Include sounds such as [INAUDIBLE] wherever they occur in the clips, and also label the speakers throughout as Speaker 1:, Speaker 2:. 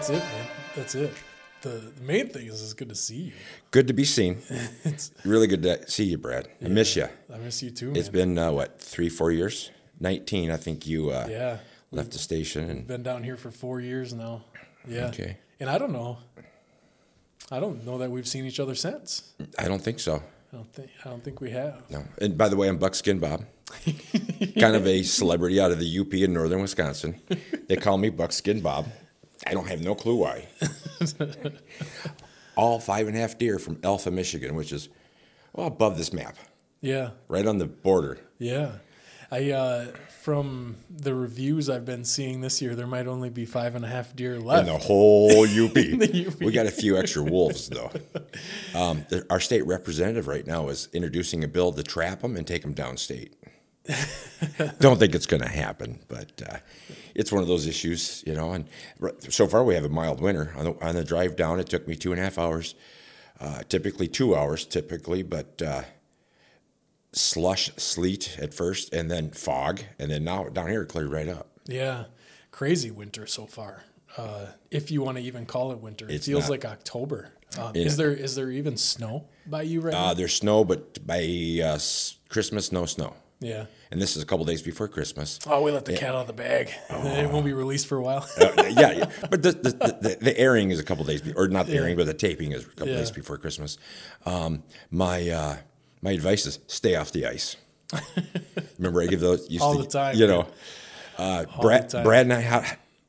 Speaker 1: That's it, man. That's it. The, the main thing is it's good to see you.
Speaker 2: Good to be seen. [LAUGHS]
Speaker 1: It's,
Speaker 2: Really good to see you, Brad. I miss you.
Speaker 1: I miss you too, man.
Speaker 2: It's been uh, what three, four years? Nineteen, I think you uh,
Speaker 1: yeah.
Speaker 2: left the station, and
Speaker 1: Been down here for four years now. Yeah.
Speaker 2: Okay.
Speaker 1: And I don't know. I don't know that we've seen each other since.
Speaker 2: I don't think so.
Speaker 1: I don't think. I don't think we have.
Speaker 2: No. And by the way, I'm Buckskin Bob, kind of a [LAUGHS] celebrity out of the UP in northern Wisconsin. They call me Buckskin Bob. I don't have no clue why. [LAUGHS] All five and a half deer from Alpha, Michigan, which is well above this map,
Speaker 1: Yeah.
Speaker 2: right on the border.
Speaker 1: Yeah. I uh, from the reviews I've been seeing this year, there might only be five and a half deer left [LAUGHS] in
Speaker 2: the whole UP.
Speaker 1: the UP.
Speaker 2: We got a few extra wolves though. [LAUGHS] Um, the, our state representative right now is introducing a bill to trap them and take them downstate. Don't think it's going to happen, but uh, it's one of those issues, you know. And r- so far, we have a mild winter. On the, on the drive down, it took me two and a half hours. Uh, typically two hours, typically, but uh, slush, sleet at first, and then fog, and then now down here it cleared right up.
Speaker 1: Yeah, crazy winter so far. Uh, if you want to even call it winter, it
Speaker 2: It's
Speaker 1: feels
Speaker 2: not.
Speaker 1: like October. Um, Is there is there even snow by you right
Speaker 2: Uh,
Speaker 1: now?
Speaker 2: there's snow, but by uh, Christmas, no snow.
Speaker 1: Yeah.
Speaker 2: And this is a couple days before Christmas.
Speaker 1: Oh, we let the cat out of the bag. [LAUGHS] It won't be released for a while.
Speaker 2: Uh, yeah, yeah, but the, the, the, the airing is a couple days, be- or not the airing, but the taping is a couple
Speaker 1: Yeah.
Speaker 2: days before Christmas. Um, my uh, my advice is stay off the ice. [LAUGHS] Remember, I give those
Speaker 1: All
Speaker 2: to,
Speaker 1: the time,
Speaker 2: You know, uh, Brad. Brad and I. How,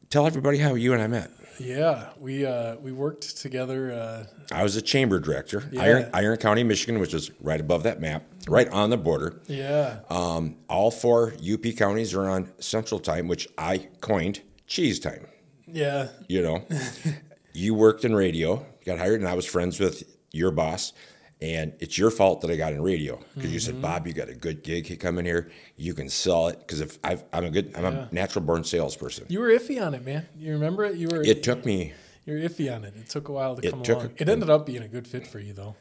Speaker 2: tell everybody how you and I met.
Speaker 1: Yeah, we uh, we worked together. Uh,
Speaker 2: I was a chamber director,
Speaker 1: Yeah.
Speaker 2: Iron, Iron County, Michigan, which is right above that map, right on the border.
Speaker 1: yeah.
Speaker 2: Um, all four UP counties are on Central Time, which I coined cheese time.
Speaker 1: yeah.
Speaker 2: you know [LAUGHS] you worked in radio got hired and i was friends with your boss and it's your fault that i got in radio because you
Speaker 1: Mm-hmm.
Speaker 2: said bob you got a good gig you come in here you can sell it because if I've, i'm a good i'm
Speaker 1: Yeah.
Speaker 2: a natural born salesperson
Speaker 1: You were iffy on it, man. You remember it? You were.
Speaker 2: it took me
Speaker 1: You're iffy on it. It took a while to
Speaker 2: It
Speaker 1: come along.
Speaker 2: a-
Speaker 1: It ended up being a good fit for you, though.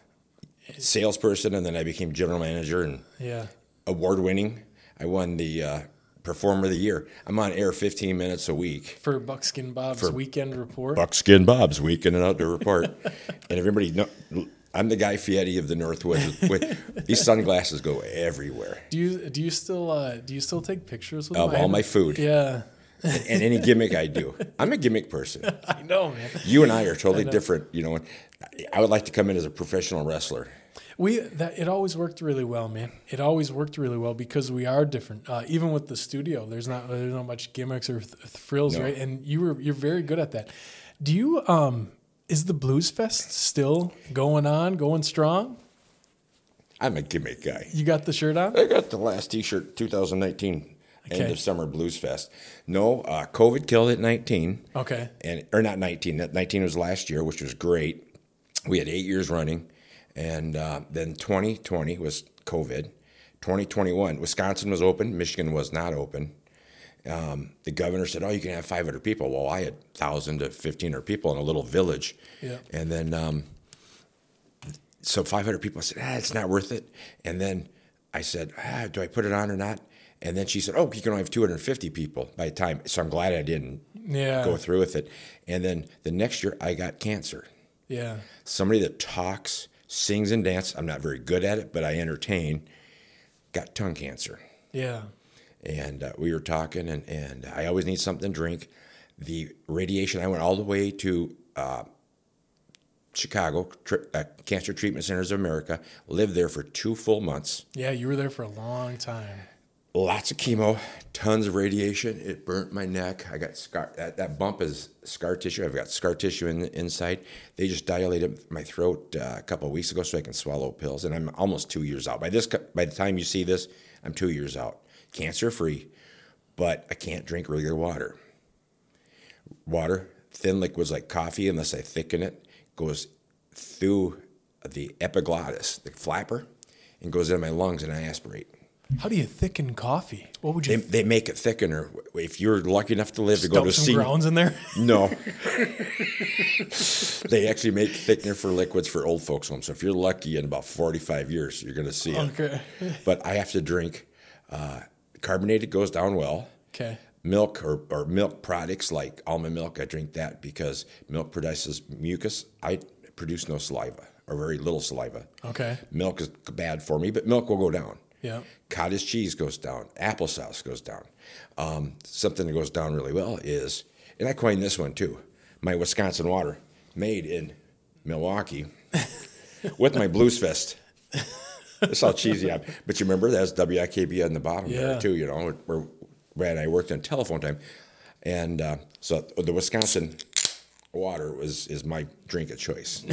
Speaker 2: salesperson and then i became general manager and
Speaker 1: Yeah.
Speaker 2: award winning i won the uh, performer of the year i'm on air 15 minutes a week
Speaker 1: For Buckskin Bob's
Speaker 2: For
Speaker 1: weekend report.
Speaker 2: Buckskin Bob's Weekend and Outdoor Report. [LAUGHS] and everybody know I'm the Guy Fieri of the Northwoods. With, [LAUGHS] these sunglasses go everywhere.
Speaker 1: do you do you still uh, do you still take pictures with
Speaker 2: Of? All my food.
Speaker 1: Yeah.
Speaker 2: And any gimmick I do. I'm a gimmick person. [LAUGHS]
Speaker 1: I know, man.
Speaker 2: You and I are totally different, you know. I would like to come in as a professional wrestler.
Speaker 1: We that it always worked really well, man. It always worked really well because we are different. Uh, even with the studio, there's not there's not much gimmicks or th- thrills,
Speaker 2: No.
Speaker 1: right? And you were you're very good at that. Do you um is the Blues Fest still going on, going strong?
Speaker 2: I'm a gimmick guy.
Speaker 1: You got the shirt on?
Speaker 2: I got the last T-shirt, 2019, end of summer Blues Fest. No, uh, COVID killed it 19.
Speaker 1: Okay.
Speaker 2: and or not 19 that 19 was last year which was great we had eight years running and uh, then 2020 was covid 2021 wisconsin was open michigan was not open um, the governor said oh you can have 500 people well i had 1000 to 1500 people in a little village
Speaker 1: Yeah.
Speaker 2: and then um, so 500 people I said ah, it's not worth it and then i said ah, do i put it on or not and then she said oh you can only have 250 people by the time so i'm glad i didn't
Speaker 1: Yeah.
Speaker 2: go through with it. And then the next year, I got cancer.
Speaker 1: Yeah.
Speaker 2: Somebody that talks, sings, and dances. I'm not very good at it, but I entertain. Got tongue cancer,
Speaker 1: Yeah.
Speaker 2: And uh, we were talking, and and I always need something to drink. The radiation. I went all the way to uh, Chicago tri- uh, Cancer Treatment Centers of America. Lived there for two full months.
Speaker 1: Yeah, you were there for a long time.
Speaker 2: lots of chemo, tons of radiation. It burnt my neck. I got scar. That, that bump is scar tissue. I've got scar tissue in the inside. They just dilated my throat uh, a couple of weeks ago so I can swallow pills, and I'm almost two years out. By this, by the time you see this, I'm two years out, cancer free, but I can't drink regular water. Water, thin liquids like coffee, unless I thicken it, goes through the epiglottis, the flapper, and goes into my lungs, and I aspirate.
Speaker 1: How do you thicken coffee? What would
Speaker 2: They,
Speaker 1: you
Speaker 2: they make it thickener. If you're lucky enough to live to go to
Speaker 1: some
Speaker 2: see,
Speaker 1: grounds in there? [LAUGHS]
Speaker 2: no, [LAUGHS] they actually make thickener for liquids for old folks' homes. So if you're lucky, in about 45 years, you're going to see it.
Speaker 1: Okay.
Speaker 2: But I have to drink. Uh, carbonated goes down well,
Speaker 1: Okay.
Speaker 2: milk or, or milk products like almond milk. I drink that because milk produces mucus. I produce no saliva or very little saliva.
Speaker 1: Okay.
Speaker 2: Milk is bad for me, but milk will go down.
Speaker 1: Yeah.
Speaker 2: Cottage cheese goes down. Applesauce goes down. Um, something that goes down really well is, and I coined this one too, my Wisconsin water, made in Milwaukee, [LAUGHS] with my Blues Fist. That's how cheesy I'm. But you remember that's WIKB on the bottom
Speaker 1: Yeah.
Speaker 2: there too. You know where Brad and I worked on telephone time, and uh, so the Wisconsin water was is my drink of choice.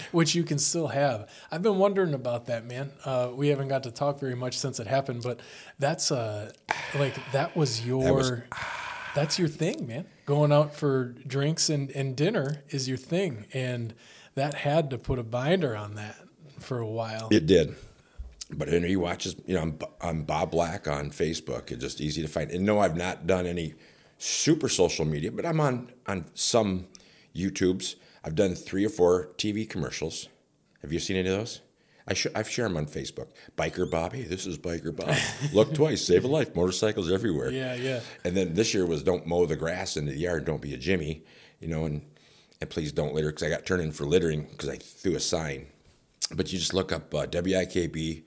Speaker 2: [LAUGHS]
Speaker 1: Which you can still have. I've been wondering about that, man. Uh, we haven't got to talk very much since it happened, but that's uh, like that was [SIGHS] your.
Speaker 2: was-
Speaker 1: that's your thing, man. Going out for drinks and, and dinner is your thing, and that had to put a binder on that for a while.
Speaker 2: It did. But Henry watches, you know, I'm, I'm Bob Black on Facebook. It's just easy to find. And no, I've not done any super social media, but I'm on on some YouTubes. I've done three or four TV commercials. Have you seen any of those? I sh- I've shared them on Facebook. Biker Bobby, this is Biker Bobby. [LAUGHS] Look twice, save a life. Motorcycles everywhere.
Speaker 1: Yeah, yeah.
Speaker 2: And then this year was don't mow the grass into the yard, don't be a Jimmy, you know, and and please don't litter because I got turned in for littering because I threw a sign. But you just look up uh, WIKB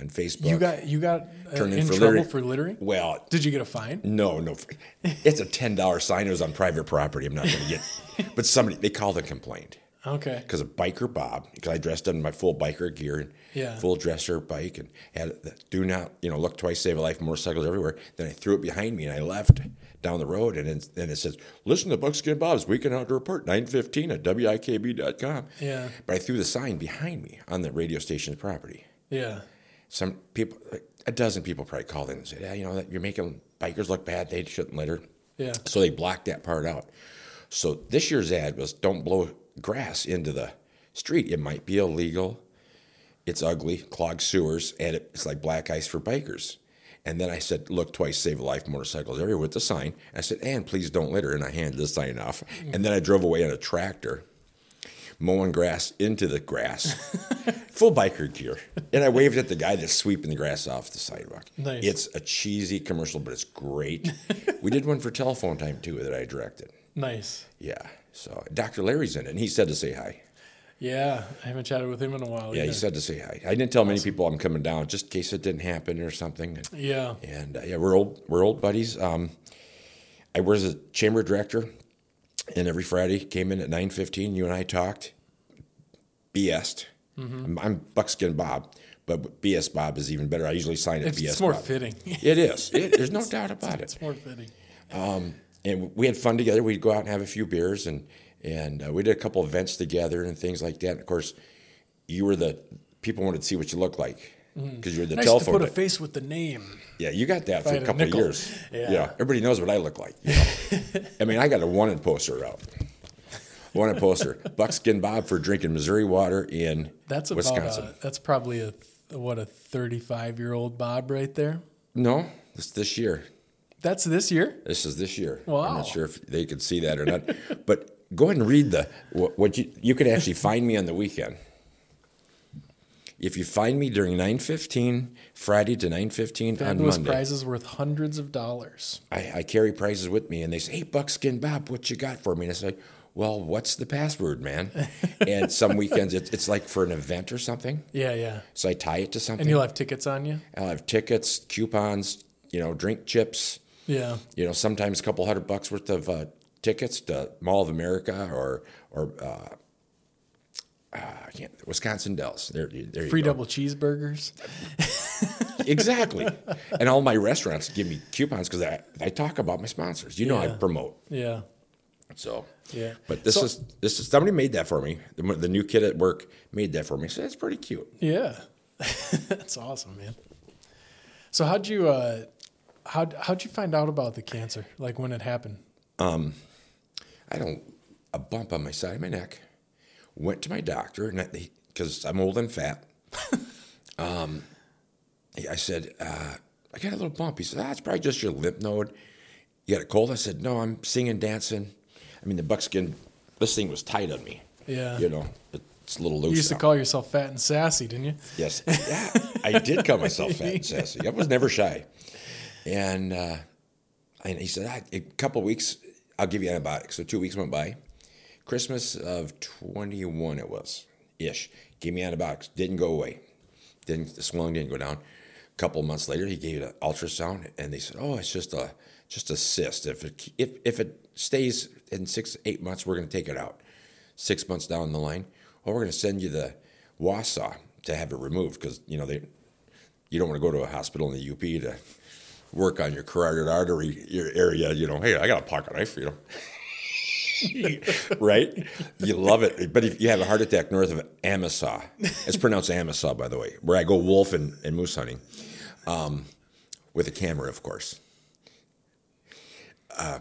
Speaker 2: on Facebook.
Speaker 1: You got you got uh,
Speaker 2: Turned in
Speaker 1: in
Speaker 2: for
Speaker 1: trouble
Speaker 2: littering.
Speaker 1: for littering.
Speaker 2: well,
Speaker 1: Did you get a fine?
Speaker 2: no, no, it's a ten dollar sign. It was on private property. I'm not going to get. [LAUGHS] but somebody they called and complained
Speaker 1: Okay.
Speaker 2: because of biker Bob because I dressed up in my full biker gear and
Speaker 1: Yeah.
Speaker 2: full dresser bike and had the do not you know look twice save a life motorcycles everywhere. Then I threw it behind me and I left down the road and it, and it says listen to Buckskin Bob's Weekend Outdoor Report 915 at wikb.com.
Speaker 1: Yeah.
Speaker 2: But I threw the sign behind me on the radio station's property.
Speaker 1: Yeah.
Speaker 2: Some people, like a dozen people, probably called in and said, "Yeah, you know that you're making bikers look bad. They shouldn't litter."
Speaker 1: Yeah.
Speaker 2: So they blocked that part out. So this year's ad was don't blow grass into the street. It might be illegal. It's ugly, clogged sewers, and it's like black ice for bikers. And then I said, look twice, save a life, motorcycles everywhere with the sign. I said, and please don't litter. And I handed the sign off. And then I drove away on a tractor, mowing grass into the grass, [LAUGHS] full biker gear. And I waved at the guy that's sweeping the grass off the sidewalk.
Speaker 1: Nice.
Speaker 2: It's a cheesy commercial, but it's great. we did one for telephone time too that I directed.
Speaker 1: Nice.
Speaker 2: Yeah. So Dr. Larry's in it, and he said to say hi.
Speaker 1: Yeah, I haven't chatted with him in a while.
Speaker 2: Yeah, he said to say hi. I didn't tell many people I'm coming down, just in case it didn't happen or something. And,
Speaker 1: Yeah.
Speaker 2: and uh, yeah, we're old, we're old buddies. Um, I was a chamber director, and every Friday came in at nine fifteen. You and I talked, BS'd.
Speaker 1: Mm-hmm.
Speaker 2: I'm, I'm Buckskin Bob, but BS Bob is even better. I usually sign it
Speaker 1: It's,
Speaker 2: BS
Speaker 1: it's more
Speaker 2: Bob.
Speaker 1: fitting.
Speaker 2: It is. It, there's no [LAUGHS] doubt about it.
Speaker 1: it's more fitting.
Speaker 2: and we had fun together. We'd go out and have a few beers, and and uh, we did a couple events together and things like that. And of course, you were the people wanted to see what you look like because you're the
Speaker 1: Mm-hmm. Nice
Speaker 2: telephone.
Speaker 1: to put a face with the name.
Speaker 2: yeah, you got that for a
Speaker 1: had a
Speaker 2: couple of years.
Speaker 1: Yeah.
Speaker 2: everybody knows what I look like. you know. [LAUGHS] I mean, I got a wanted poster out. Wanted poster, [LAUGHS] Buckskin Bob for drinking Missouri water in
Speaker 1: That's
Speaker 2: Wisconsin.
Speaker 1: a, that's probably a what a 35 year old Bob right there.
Speaker 2: no, this this year.
Speaker 1: That's this year.
Speaker 2: This is this year.
Speaker 1: Wow.
Speaker 2: I'm not sure if they could see that or not. but go ahead and read the what, what you you could actually find me on the weekend. If you find me during nine fifteen Friday to nine fifteen on
Speaker 1: Fabulous
Speaker 2: Monday,
Speaker 1: prizes worth hundreds of dollars.
Speaker 2: I, I carry prizes with me, and they say, "Hey, Buckskin Bob, what you got for me?" And I say, "Well, what's the password, man?" [LAUGHS] and some weekends it's, it's like for an event or something,
Speaker 1: Yeah, yeah.
Speaker 2: so I tie it to something.
Speaker 1: And you'll have tickets on you.
Speaker 2: I'll have tickets, coupons, you know, drink chips
Speaker 1: Yeah.
Speaker 2: you know, sometimes a couple hundred bucks worth of uh, tickets to Mall of America or or uh, uh, I can't Wisconsin Dells. There, there you
Speaker 1: Free
Speaker 2: go.
Speaker 1: double cheeseburgers. [LAUGHS]
Speaker 2: exactly. and all my restaurants give me coupons because I, I talk about my sponsors. You know, I promote.
Speaker 1: Yeah.
Speaker 2: So,
Speaker 1: Yeah.
Speaker 2: But this
Speaker 1: So-
Speaker 2: is this is somebody made that for me. The, the new kid at work made that for me. So that's pretty cute.
Speaker 1: Yeah. [LAUGHS] That's awesome, man. So how'd you uh how'd how'd you find out about the cancer? Like when it happened?
Speaker 2: I don't a bump on my side of my neck. Went to my doctor and because I'm old and fat. [LAUGHS] um, I said uh, I got a little bump. He said, "Ah, it's probably just your lymph node. You got a cold?" I said, "No, I'm singing, dancing. I mean, the buckskin. This thing was tight on me.
Speaker 1: Yeah.
Speaker 2: You know, it's a little loose.
Speaker 1: You used to call yourself fat and sassy, didn't you?
Speaker 2: Yes, [LAUGHS] yeah, I did call myself fat and sassy. I was never shy, and uh, And he said, "Ah, a couple weeks, I'll give you antibiotics. So two weeks went by. Christmas of 21, it was ish. Gave me antibiotics. Didn't go away. Didn't the swelling didn't go down. A couple months later, he gave it an ultrasound, and they said, "Oh, it's just a just a cyst. If it if if it stays in six eight months, we're going to take it out. Six months down the line, oh, we're going to send you the Wausau to have it removed because you know they you don't want to go to a hospital in the UP to work on your carotid artery your area. You know, hey, I got a pocket knife, you know." [LAUGHS] right? You love it. But if you have a heart attack north of Amasa, it's pronounced Amasa, by the way, where I go wolf and, and moose hunting um, with a camera, of course. Uh,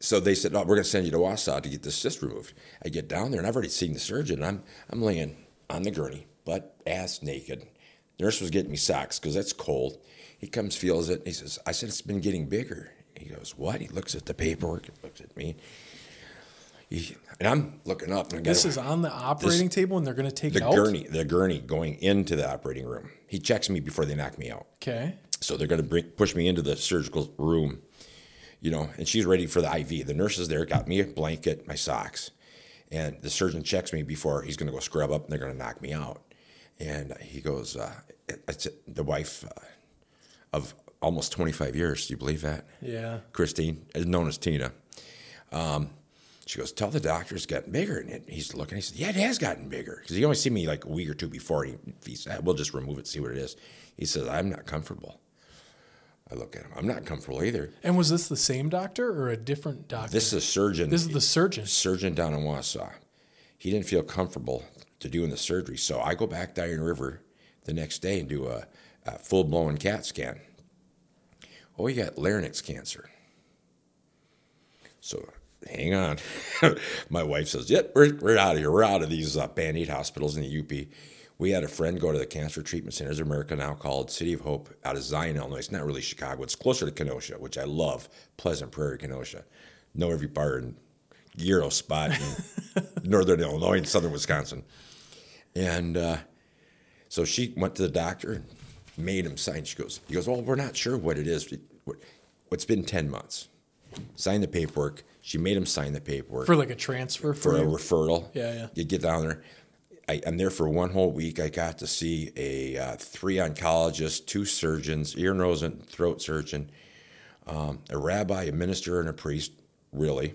Speaker 2: so they said, "No, we're going to send you to Wausau to get this cyst removed." I get down there, and I've already seen the surgeon. I'm I'm laying on the gurney, butt ass naked. Nurse was getting me socks because it's cold. He comes, feels it, and he says, "I said it's been getting bigger." He goes, "What?" He looks at the paperwork, looks at me, he, and I'm looking up. And I
Speaker 1: This
Speaker 2: go,
Speaker 1: is on the operating table, and they're going to take
Speaker 2: the
Speaker 1: it out.
Speaker 2: gurney, the gurney going into the operating room. He checks me before they knock me out.
Speaker 1: Okay.
Speaker 2: So they're going to bring, push me into the surgical room, you know, and she's ready for the IV. The nurse is there, got me a blanket, my socks, and the surgeon checks me before he's going to go scrub up and they're going to knock me out. And he goes, uh, it's the wife uh, of almost 25 years. Do you believe that?
Speaker 1: Yeah.
Speaker 2: Christine, is known as Tina. Um, she goes, tell the doctor it's gotten bigger. And he's looking, he said, yeah, it has gotten bigger. Because he only seen me like a week or two before. He, he said, we'll just remove it, see what it is. He says, I'm not comfortable. I look at him. I'm not comfortable either.
Speaker 1: And was this the same doctor or a different doctor?
Speaker 2: This is a surgeon.
Speaker 1: This is the surgeon.
Speaker 2: surgeon down in Wausau. He didn't feel comfortable to doing the surgery. So I go back to Iron River the next day and do a, a full blown CAT scan. Oh, you got larynx cancer. So hang on. [LAUGHS] My wife says, Yep, we're, we're out of here. We're out of these uh, band aid hospitals in the UP. We had a friend go to the Cancer Treatment Centers of America, now called City of Hope, out of Zion, Illinois. It's not really Chicago. It's closer to Kenosha, which I love. Pleasant Prairie, Kenosha. Know every bar in Euro spot in [LAUGHS] northern Illinois and southern Wisconsin. And uh, so she went to the doctor and made him sign. She goes, he goes, well, we're not sure what it is. It's been 10 months. Sign the paperwork. She made him sign the paperwork
Speaker 1: For like a transfer for,
Speaker 2: for a referral.
Speaker 1: Yeah, yeah.
Speaker 2: You get down there. I, I'm there for one whole week. I got to see a uh, three oncologists, two surgeons, ear, nose, and throat surgeon, um, a rabbi, a minister, and a priest. Really,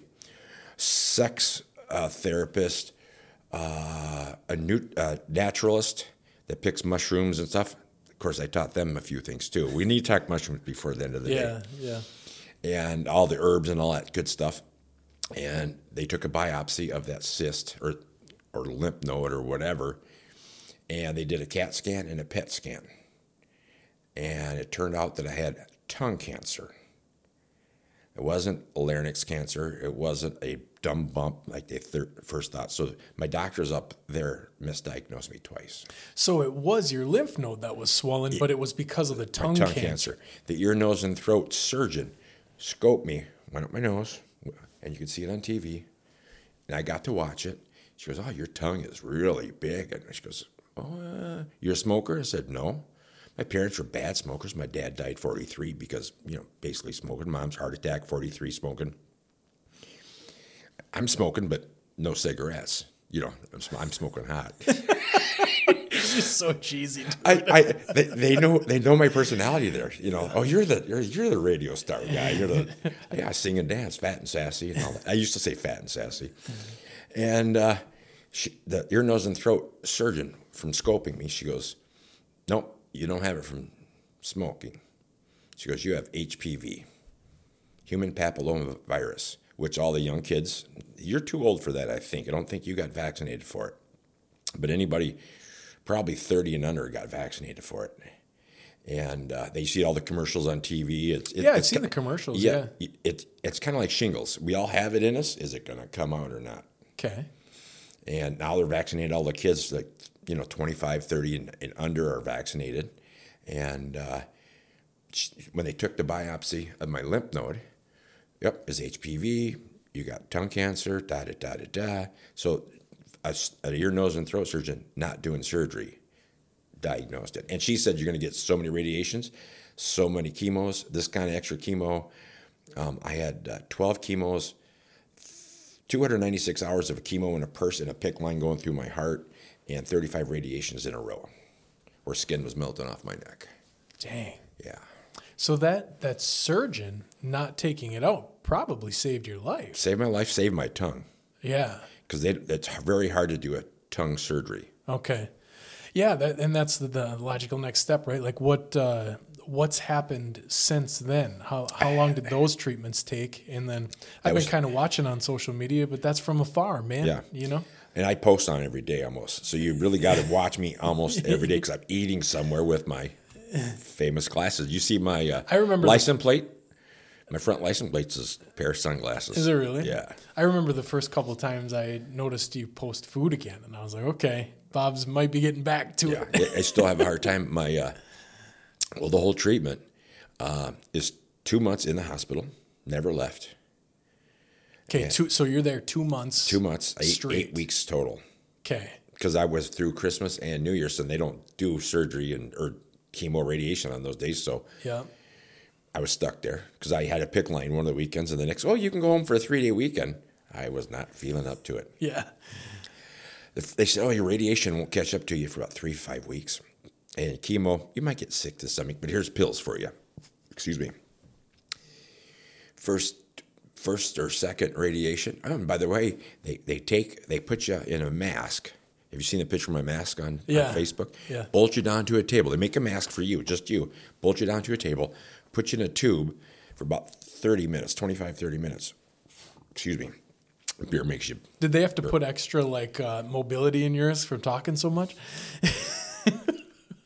Speaker 2: sex uh, therapist, uh, a new, uh, naturalist that picks mushrooms and stuff. Of course, I taught them a few things too. We need to talk mushrooms before the end of the day
Speaker 1: Yeah, yeah.
Speaker 2: and all the herbs and all that good stuff. And they took a biopsy of that cyst or or lymph node or whatever, and they did a CAT scan and a PET scan. And it turned out that I had tongue cancer. It wasn't larynx cancer. It wasn't a dumb bump like they thir- first thought. So my doctors up there misdiagnosed me twice.
Speaker 1: So it was your lymph node that was swollen, but it was because of the tongue,
Speaker 2: tongue
Speaker 1: cancer.
Speaker 2: cancer. The ear, nose, and throat surgeon scoped me, went up my nose, and you could see it on TV. And I got to watch it. She goes, "Oh, your tongue is really big." And she goes, "Oh, uh, you're a smoker?" I said, "No." My parents were bad smokers. My dad died 43 because you know basically smoking. Mom's heart attack, 43 smoking. I'm smoking, but no cigarettes. You know, I'm, I'm smoking hot. [LAUGHS]
Speaker 1: It's just so cheesy. dude.
Speaker 2: I, I they, they know they know my personality there. You know, oh, you're the you're, you're the radio star guy. You're the [LAUGHS] yeah, I sing and dance, fat and sassy, and all that. I used to say fat and sassy, and uh, she, the ear, nose, and throat surgeon from scoping me, she goes, "Nope, you don't have it from smoking." She goes, "You have HPV, human papilloma virus, which all the young kids. You're too old for that, I think. I don't think you got vaccinated for it, but anybody." probably 30 and under got vaccinated for it. And uh, they see all the commercials on TV. It's, it,
Speaker 1: Yeah, I've
Speaker 2: it's
Speaker 1: seen the commercials. Yeah.
Speaker 2: It, it's kind of like shingles. We all have it in us. Is it going to come out or not?
Speaker 1: Okay.
Speaker 2: And now they're vaccinated. All the kids, like, you know, 25, 30 and, and under are vaccinated. And uh, when they took the biopsy of my lymph node, yep, is HPV. You got tongue cancer, da da da da da. So a, a ear, nose, and throat surgeon not doing surgery diagnosed it. And she said, You're going to get so many radiations, so many chemos, this kind of extra chemo. Um, I had uh, 12 chemos, 296 hours of a chemo in a purse and a PICC line going through my heart, and 35 radiations in a row, where skin was melting off my neck.
Speaker 1: Dang.
Speaker 2: Yeah.
Speaker 1: So that that surgeon not taking it out probably saved your life.
Speaker 2: Saved my life, saved my tongue.
Speaker 1: Yeah.
Speaker 2: Because it's very hard to do a tongue surgery.
Speaker 1: Okay. Yeah, that, and that's the, the logical next step, right? Like what uh, what's happened since then? How how long did those treatments take? And then I've
Speaker 2: was-
Speaker 1: been kind of watching on social media, but that's from afar, man.
Speaker 2: Yeah.
Speaker 1: You know.
Speaker 2: And I post on every day almost. So you really got to [LAUGHS] watch me almost every day because I'm eating somewhere with my [LAUGHS] famous glasses. You see my uh,
Speaker 1: I remember the-
Speaker 2: license plate? My front license plate is a pair of sunglasses.
Speaker 1: Is it really?
Speaker 2: Yeah.
Speaker 1: I remember the first couple of times I noticed you post food again, and I was like, okay, Bob's might be getting back to
Speaker 2: Yeah.
Speaker 1: it.
Speaker 2: I I still have a hard time. My, uh, well, the whole treatment uh, is two months in the hospital, never left.
Speaker 1: Okay, two, so you're there two months.
Speaker 2: Two months, eight, eight weeks total.
Speaker 1: Okay.
Speaker 2: because I was through Christmas and New Year's, and they don't do surgery and or chemo radiation on those days. So
Speaker 1: Yeah.
Speaker 2: I was stuck there because I had a PICC line one of the weekends, and the next, oh, you can go home for a three day weekend. I was not feeling up to it.
Speaker 1: Yeah.
Speaker 2: They said, oh, your radiation won't catch up to you for about three to five weeks, and chemo, you might get sick to the stomach, but here's pills for you. Excuse me. First. First or second radiation. Oh, and by the way, they, they take they put you in a mask. Have you seen the picture of my mask on,
Speaker 1: Yeah.
Speaker 2: on Facebook?
Speaker 1: Yeah.
Speaker 2: Bolt you down to a table. They make a mask for you, just you. Bolt you down to a table, put you in a tube for about 30 minutes, 25, 30 minutes. Excuse me. Beer makes you.
Speaker 1: Did they have to put extra like uh, mobility in yours from talking so much?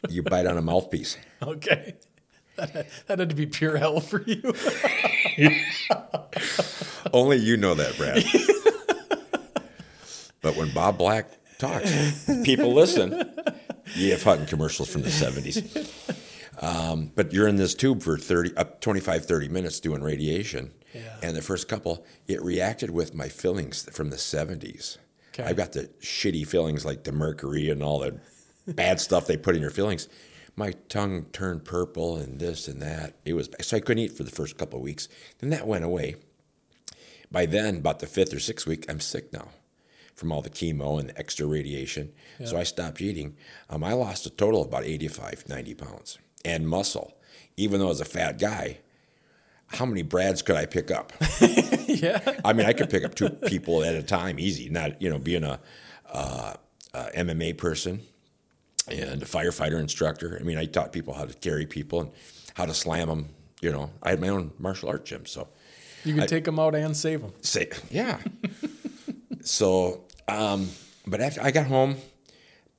Speaker 2: You bite on a mouthpiece. [LAUGHS]
Speaker 1: Okay. That had, that had to be pure hell for you. [LAUGHS]
Speaker 2: Only you know that, Brad. [LAUGHS] but when Bob Black talks, people listen. You E.F. Hutton commercials from the 70s. Um, but you're in this tube for 30, up 25, 30 minutes doing radiation.
Speaker 1: Yeah.
Speaker 2: And the first couple, it reacted with my fillings from the 70s.
Speaker 1: Okay.
Speaker 2: I've got the shitty fillings like the mercury and all the bad [LAUGHS] stuff they put in your fillings. My tongue turned purple and this and that. It was so I couldn't eat for the first couple of weeks. Then that went away. By then, about the fifth or sixth week, I'm sick now from all the chemo and the extra radiation. So I stopped eating. Um, I lost a total of about 85, 90 pounds and muscle. Even though I was a fat guy, how many Brads could I pick up? [LAUGHS]
Speaker 1: yeah.
Speaker 2: I mean, I could pick up two people at a time, easy. Not you know, being a, uh, MMA person and a firefighter instructor. I mean, I taught people how to carry people and how to slam them. You know, I had my own martial art gym, so
Speaker 1: You can take them out and save them.
Speaker 2: say yeah. so, um, but after I got home,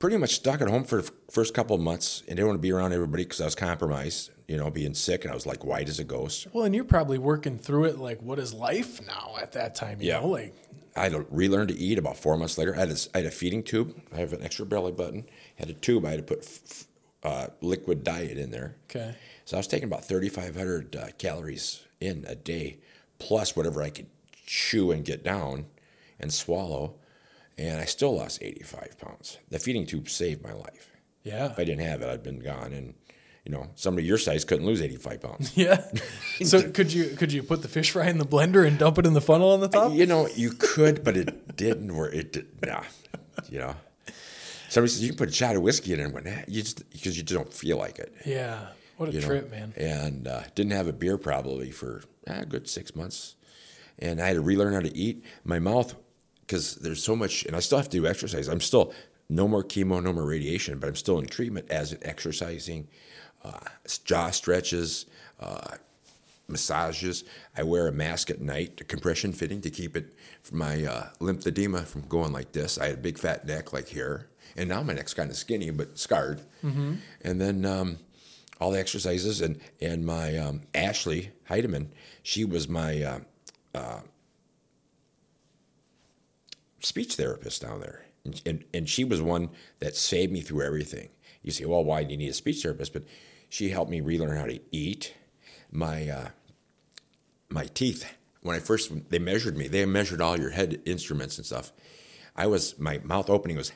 Speaker 2: pretty much stuck at home for the first couple of months, and didn't want to be around everybody because I was compromised. You know, being sick, and I was like white as a ghost.
Speaker 1: Well, and you're probably working through it like, what is life now at that time? You
Speaker 2: Yeah.
Speaker 1: know, like,
Speaker 2: I had to relearn to eat about four months later. I had, a, I had a feeding tube. I have an extra belly button. I Had a tube. I had to put f- f- uh, liquid diet in there.
Speaker 1: okay.
Speaker 2: So I was taking about 3,500 uh, calories in a day, plus whatever I could chew and get down and swallow. And I still lost 85 pounds. The feeding tube saved my life.
Speaker 1: Yeah.
Speaker 2: If I didn't have it, I'd been gone. And you know, somebody your size couldn't lose 85 pounds. [LAUGHS]
Speaker 1: Yeah. so could you could you put the fish fry in the blender and dump it in the funnel on the top?
Speaker 2: You know, you could, but it didn't work. It did, nah, you know. Somebody says you can put a shot of whiskey in it, and went, nah, you just because you just don't feel like it.
Speaker 1: Yeah. What a
Speaker 2: you know?
Speaker 1: trip, man.
Speaker 2: And uh, didn't have a beer probably for ah, a good six months, and I had to relearn how to eat. My mouth, because there's so much, and I still have to do exercise. I'm still no more chemo, no more radiation, but I'm still in treatment as in exercising, uh, jaw stretches. Uh, massages. I wear a mask at night, a compression fitting to keep it from my uh, lymphedema from going like this. I had a big fat neck like here, and now my neck's kind of skinny but scarred. And then um, all the exercises and and my um, Ashley Heidemann, she was my uh, uh, speech therapist down there, and, and and she was one that saved me through everything. You say, well, why do you need a speech therapist? But she helped me relearn how to eat. My uh, my teeth. When I first they measured me, they measured all your head instruments and stuff. I was my mouth opening was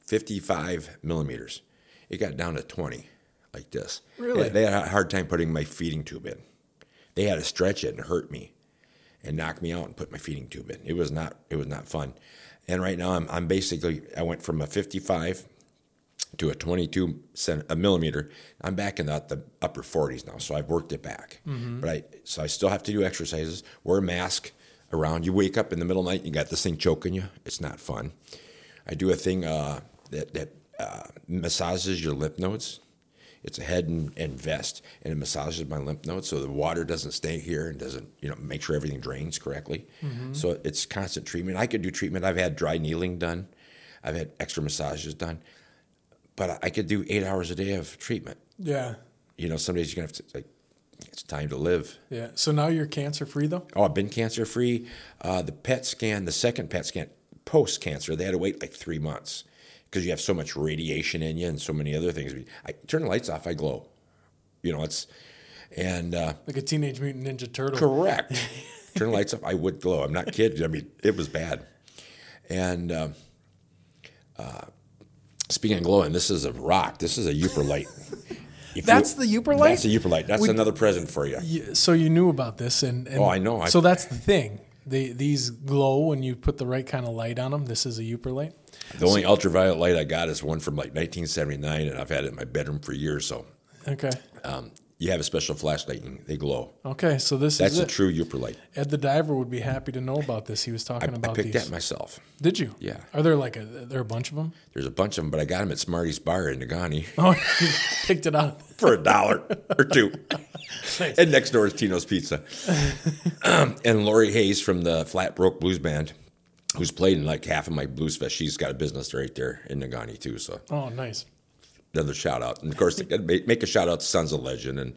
Speaker 2: 55 millimeters. It got down to 20, like this.
Speaker 1: Really?
Speaker 2: They, they had a hard time putting my feeding tube in. They had to stretch it and hurt me. and knock me out and put my feeding tube in. It was not it was not fun. And right now I'm I'm basically I went from a 55 to a 22 cent, a millimeter. I'm back in the, the upper 40s now, so I've worked it back. But I so I still have to do exercises, wear a mask around. You wake up in the middle of the night, you got this thing choking you. It's not fun. I do a thing uh, that that uh, massages your lymph nodes. It's a head and, and vest, and it massages my lymph nodes so the water doesn't stay here and doesn't, you know, make sure everything drains correctly. So it's constant treatment. I could do treatment. I've had dry needling done. I've had extra massages done, but I could do eight hours a day of treatment.
Speaker 1: Yeah.
Speaker 2: You know, some days you're gonna have to like, it's time to live.
Speaker 1: Yeah. So now you're cancer free though?
Speaker 2: Oh, I've been cancer free. Uh, the PET scan, the second PET scan, post cancer, they had to wait like three months because you have so much radiation in you and so many other things. I turn the lights off, I glow. You know, it's and uh,
Speaker 1: Like a teenage mutant ninja turtle.
Speaker 2: correct. [LAUGHS] turn the lights off, I would glow. I'm not kidding. I mean, it was bad. And uh, uh, speaking of glowing, this is a rock. This is a Yooperlite. [LAUGHS] If
Speaker 1: That's the Yooperlite?
Speaker 2: That's a Yooperlite. That's
Speaker 1: We-
Speaker 2: another present for you.
Speaker 1: You- so you knew about this and, and
Speaker 2: Oh, I know. I-
Speaker 1: so that's the thing. They, these glow when you put the right kind of light on them. This is a Yooperlite.
Speaker 2: The only ultraviolet light I got is one from like 1979, and I've had it in my bedroom for years. So
Speaker 1: Okay.
Speaker 2: um, you have a special flashlight, and they glow.
Speaker 1: Okay. So this
Speaker 2: That's
Speaker 1: is
Speaker 2: a true Yooperlite.
Speaker 1: Ed the diver would be happy to know about this. He was talking
Speaker 2: I
Speaker 1: about I
Speaker 2: picked
Speaker 1: these.
Speaker 2: that myself.
Speaker 1: Did you?
Speaker 2: Yeah.
Speaker 1: Are there like a there are a bunch of them?
Speaker 2: There's a bunch of them, but I got them at Smarty's Bar in Negaunee [LAUGHS]
Speaker 1: Oh, you [LAUGHS] picked it up [LAUGHS]
Speaker 2: for a dollar or two.
Speaker 1: Nice.
Speaker 2: And next door is Tino's Pizza. um, [CLEARS THROAT] and Lori Hayes from the Flat Broke Blues Band, who's played in like half of my blues fest, she's got a business right there in Negaunee too. So
Speaker 1: Oh, nice.
Speaker 2: another shout out. And of course, [LAUGHS] make a shout out to Sons of Legend and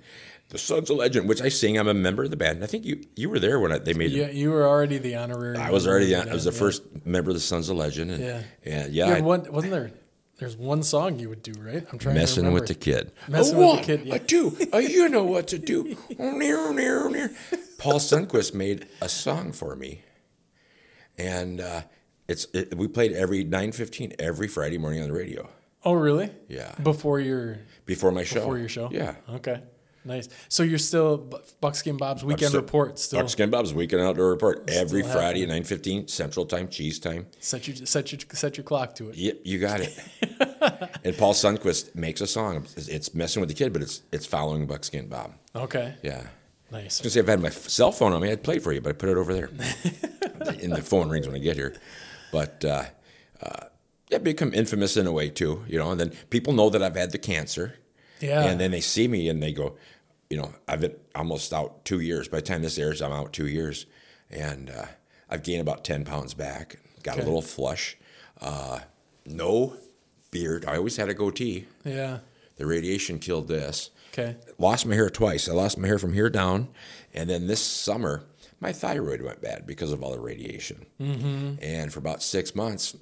Speaker 2: the Sons of Legend, which I sing. I'm a member of the band. I think you you were there when I, they made it.
Speaker 1: Yeah, you were already the honorary.
Speaker 2: I was already
Speaker 1: of
Speaker 2: I was the
Speaker 1: yeah.
Speaker 2: first member of the Sons of Legend. And,
Speaker 1: Yeah.
Speaker 2: and yeah, I-
Speaker 1: one, wasn't there? There's one song you would do, right? I'm trying to
Speaker 2: messing
Speaker 1: remember.
Speaker 2: with the kid.
Speaker 1: Messing
Speaker 2: a oh,
Speaker 1: with the kid, yeah.
Speaker 2: a two, a you know what to do. [LAUGHS] Paul Sunquist made a song for me, and uh, it's it, we played every nine fifteen every Friday morning on the radio
Speaker 1: Oh, really?
Speaker 2: Yeah.
Speaker 1: Before your
Speaker 2: before my show.
Speaker 1: before your show.
Speaker 2: Yeah.
Speaker 1: Okay. Nice. So you're still Buckskin Bob's weekend
Speaker 2: still-
Speaker 1: report. Still
Speaker 2: Buckskin Bob's Weekend Outdoor Report every
Speaker 1: Still
Speaker 2: Friday at nine fifteen Central Time, cheese time.
Speaker 1: set your set your set your clock to it.
Speaker 2: Yep, you got it. [LAUGHS] and Paul Sunquist makes a song. It's messing with the kid, but it's it's following Buckskin Bob.
Speaker 1: Okay.
Speaker 2: Yeah.
Speaker 1: Nice.
Speaker 2: Because if I had my cell phone on me, I'd play for you, but I put it over there. [LAUGHS] and the phone rings when I get here. But uh, uh, yeah, become infamous in a way too, you know. And then people know that I've had the cancer,
Speaker 1: Yeah.
Speaker 2: and then they see me and they go, you know, I've been almost out two years. By the time this airs, I'm out two years, and uh, I've gained about ten pounds back. Got
Speaker 1: Okay.
Speaker 2: a little flush. Uh, no beard. I always had a goatee.
Speaker 1: yeah.
Speaker 2: The radiation killed this
Speaker 1: Okay.
Speaker 2: lost my hair twice. I lost my hair from here down, and then this summer my thyroid went bad because of all the radiation. Mm-hmm. And for about six months,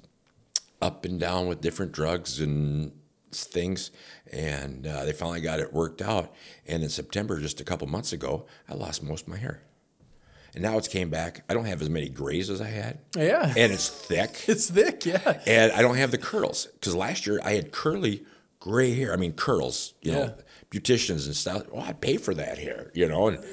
Speaker 2: up and down with different drugs and things, and uh, they finally got it worked out. And in September, just a couple months ago, I lost most of my hair, and now it's came back. I don't have as many grays as I had,
Speaker 1: Yeah.
Speaker 2: and it's thick [LAUGHS]
Speaker 1: it's thick. Yeah.
Speaker 2: and I don't have the curls because last year I had curly gray hair. I mean curls, you know, beauticians and stuff. Well, I'd pay for that hair, you know, and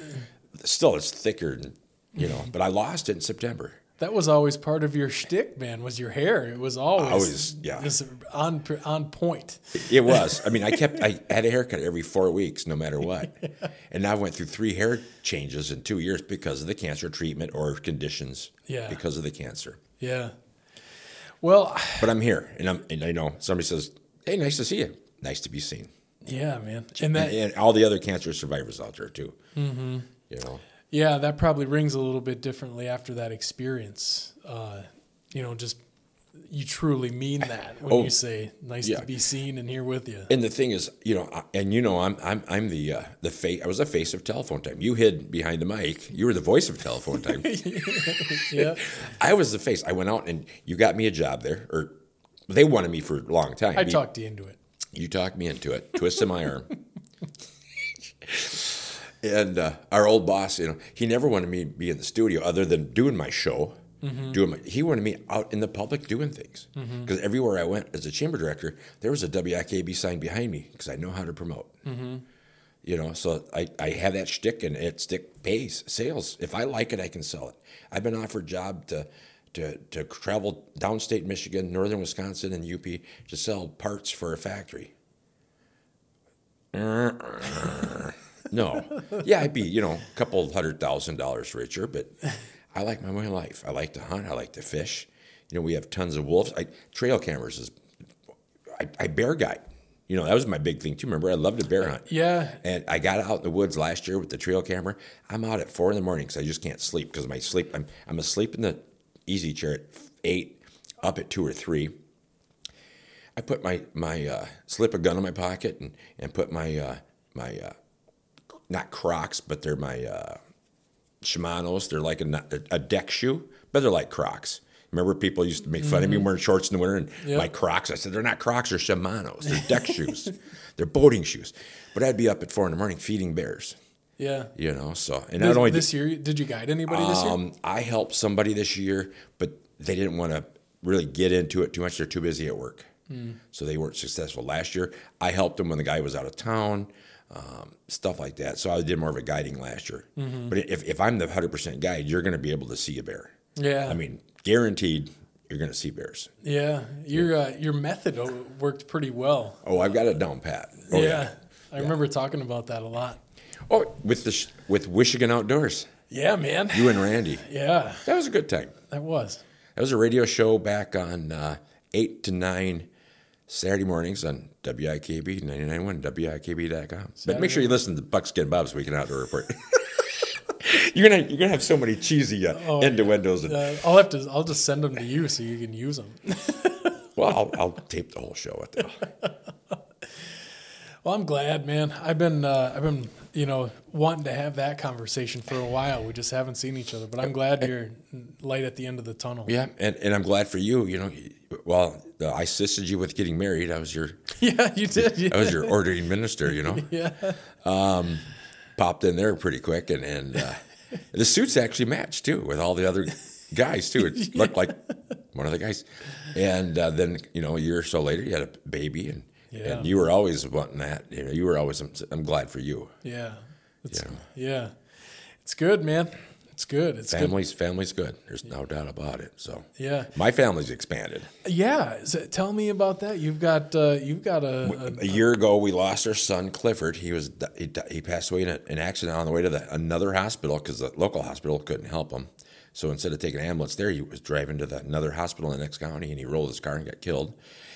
Speaker 2: still it's thicker, and, you know. But I lost it in September.
Speaker 1: That was always part of your shtick, man. Was your hair? It was always,
Speaker 2: Always, yeah.
Speaker 1: just on on point.
Speaker 2: It was. I mean, I [LAUGHS] kept. I had a haircut every four weeks, no matter what. And now I went through three hair changes in two years because of the cancer treatment or conditions.
Speaker 1: Yeah.
Speaker 2: Because of the cancer.
Speaker 1: Yeah. Well,
Speaker 2: But I'm here, and I'm. And I know somebody says, "Hey, nice to see you. Nice to be seen."
Speaker 1: Yeah, man. And that,
Speaker 2: And, and all the other cancer survivors out there too. Mm-hmm. You know.
Speaker 1: yeah, that probably rings a little bit differently after that experience. Uh, you know, just you truly mean that when
Speaker 2: Oh,
Speaker 1: you say "nice
Speaker 2: yeah.
Speaker 1: to be seen and here with you."
Speaker 2: And the thing is, you know, and you know, I'm I'm I'm the uh, the face. I was the face of telephone time. You hid behind the mic. You were the voice of telephone time. [LAUGHS]
Speaker 1: yeah.
Speaker 2: I was the face. I went out and you got me a job there, or they wanted me for a long time.
Speaker 1: I
Speaker 2: Me-
Speaker 1: talked you into it.
Speaker 2: You talked me into it. Twisted my arm. and uh, our old boss, you know, he never wanted me to be in the studio other than doing my show. Mm-hmm. Doing my, he wanted me out in the public doing things mm-hmm. because everywhere I went as a chamber director, there was a WIKB sign behind me because I know how to promote. Mm-hmm. You know, so I, I have that shtick and it stick pays sales. If I like it, I can sell it. I've been offered a job to to to travel downstate Michigan, northern Wisconsin, and UP to sell parts for a factory. No, yeah, I'd be you know a couple hundred thousand dollars richer, but I like my way of life. I like to hunt. I like to fish. You know, we have tons of wolves. I, trail cameras is I, I bear guide. You know, that was my big thing too. Remember, I loved to bear hunt.
Speaker 1: Yeah.
Speaker 2: And I got out in the woods last year with the trail camera. I'm out at four in the morning because I just can't sleep because my sleep. I'm I'm asleep in the easy chair at eight, up at two or three. I put my my uh, slip a gun in my pocket and and put my uh, my uh, not Crocs, but they're my uh, Shimano's. They're like a, a deck shoe, but they're like Crocs. Remember, people used to make fun of me wearing shorts in the winter and
Speaker 1: Yep.
Speaker 2: my Crocs. I said they're not Crocs, they're Shimano's. They're deck [LAUGHS] shoes. They're boating shoes. But I'd be up at four in the morning feeding bears.
Speaker 1: Yeah.
Speaker 2: You know, so and
Speaker 1: This,
Speaker 2: not only
Speaker 1: this year, did you guide anybody this year?
Speaker 2: um, I helped somebody this year, but they didn't want to really get into it too much. They're too busy at work,
Speaker 1: Hmm.
Speaker 2: so they weren't successful last year. I helped them when the guy was out of town, um, stuff like that. So I did more of a guiding last year.
Speaker 1: Mm-hmm.
Speaker 2: But if, if I'm the hundred percent guide, you're going to be able to see a bear.
Speaker 1: Yeah.
Speaker 2: I mean, guaranteed, you're going to see bears.
Speaker 1: Yeah. Your uh, your method worked pretty well.
Speaker 2: Oh, I've got it down pat. Oh,
Speaker 1: yeah. I remember talking about that a lot.
Speaker 2: Oh, with the with Michigan Outdoors,
Speaker 1: Yeah, man.
Speaker 2: you and Randy. [LAUGHS]
Speaker 1: Yeah,
Speaker 2: That was a good time.
Speaker 1: that was.
Speaker 2: That was a radio show back on uh, 8 to 9 Saturday mornings on WIKB 99.1, WIKB.com. But make sure you listen to Buckskin Bob's Weekend Outdoor Report. [LAUGHS] you're gonna you're gonna have so many cheesy uh,
Speaker 1: Oh,
Speaker 2: innuendos. And,
Speaker 1: Uh, I'll have to. I'll just send them to you so you can use them. [LAUGHS]
Speaker 2: well, I'll, I'll tape the whole show with them.
Speaker 1: Well, I'm glad, man. I've been, uh, I've been, you know, wanting to have that conversation for a while. We just haven't seen each other, but I'm glad you're light at the end of the tunnel.
Speaker 2: Yeah, and, and I'm glad for you. You know, well, I assisted you with getting married. I was your [LAUGHS]
Speaker 1: Yeah, you did. Yeah.
Speaker 2: I was your ordering minister. You know. [LAUGHS]
Speaker 1: yeah.
Speaker 2: popped in there pretty quick, and and uh, the suits actually matched too with all the other guys too. It [LAUGHS] looked like one of the guys, and uh, then you know a year or so later, you had a baby, and
Speaker 1: Yeah.
Speaker 2: and you were always wanting that. You know, you were always. I'm, I'm glad for you.
Speaker 1: Yeah. It's,
Speaker 2: Yeah.
Speaker 1: yeah. It's good, man. It's good. It's good.
Speaker 2: Family's family's good. There's no doubt about it. So
Speaker 1: Yeah.
Speaker 2: my family's expanded.
Speaker 1: Yeah. Tell me about that. You've got, uh, you've got a,
Speaker 2: A year ago, we lost our son Clifford. He was he, he passed away in a, an accident on the way to the, another hospital because the local hospital couldn't help him. So instead of taking an ambulance there, he was driving to the, another hospital in the next county, and he rolled his car and got killed.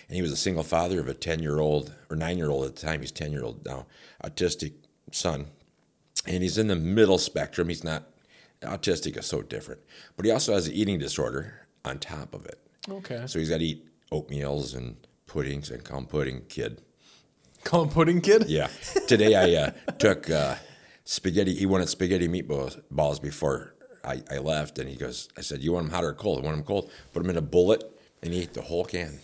Speaker 2: And he was a single father of a ten year old or nine year old at the time. He's ten year old now, autistic son, and he's in the middle spectrum. He's not autistic is so different, but he also has an eating disorder on top of it.
Speaker 1: okay.
Speaker 2: So he's got to eat oatmeals and puddings and call him pudding kid.
Speaker 1: Call him pudding kid?
Speaker 2: Yeah. Today I uh, took uh, spaghetti. He wanted spaghetti meatballs balls before I, I left, and he goes, "I said, you want them hot or cold? I want them cold. Put them in a bullet, and he ate the whole can.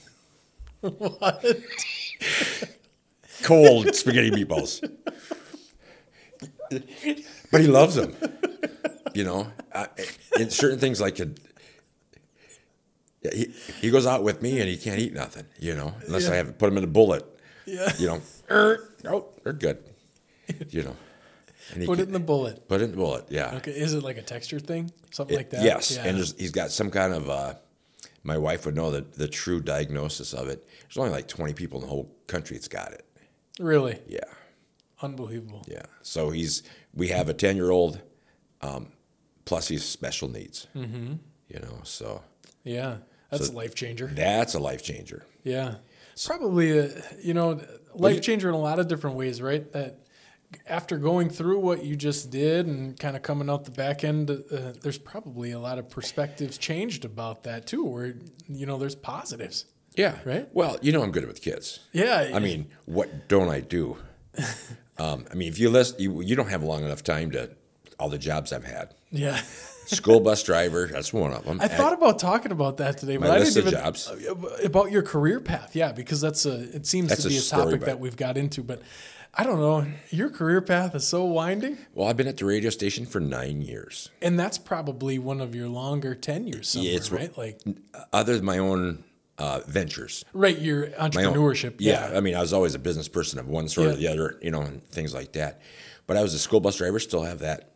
Speaker 1: What?
Speaker 2: Cold spaghetti meatballs. but he loves them. You know, in certain things like a, yeah, he, he goes out with me and he can't eat nothing. You know, unless I have put him in a bullet.
Speaker 1: Yeah.
Speaker 2: You know, er, oh, they're good. You know,
Speaker 1: Put it in the bullet.
Speaker 2: Put it in the bullet, yeah.
Speaker 1: Okay. Is it like a texture thing? Something like that?
Speaker 2: Yes,
Speaker 1: Yeah.
Speaker 2: and he's got some kind of. Uh, my wife would know the, the true diagnosis of it. There's only like 20 people in the whole country that's got it.
Speaker 1: really
Speaker 2: Yeah,
Speaker 1: unbelievable.
Speaker 2: yeah. So he's we have a 10 year old, um, plus he's special needs. Mm-hmm. You know, so
Speaker 1: Yeah. That's a life changer.
Speaker 2: that's a life changer.
Speaker 1: Yeah. Probably, a, you know, life changer in a lot of different ways, right? That after going through what you just did and kind of coming out the back end, uh, there's probably a lot of perspectives changed about that too, where, you know, there's positives.
Speaker 2: Yeah.
Speaker 1: Right?
Speaker 2: Well, you know I'm good with kids.
Speaker 1: Yeah.
Speaker 2: I mean, what don't I do? [LAUGHS] Um, I mean, if you list, you you don't have long enough time to all the jobs I've had.
Speaker 1: yeah.
Speaker 2: School bus driver, that's one of them.
Speaker 1: I thought about talking about that today, but I didn't
Speaker 2: of
Speaker 1: even
Speaker 2: jobs.
Speaker 1: about your career path. Yeah, because that's a it seems
Speaker 2: That's
Speaker 1: to be a
Speaker 2: story,
Speaker 1: topic that we've got into, but I don't know. Your career path is so winding,
Speaker 2: well, I've been at the radio station for nine years.
Speaker 1: and that's probably one of your longer tenures somewhere,
Speaker 2: it's-
Speaker 1: right? Like,
Speaker 2: Other than my own uh, ventures.
Speaker 1: Right, your entrepreneurship.
Speaker 2: Yeah, I mean, I was always a business person of one sort or the other, you know, and things like that. But I was a school bus driver, still have that,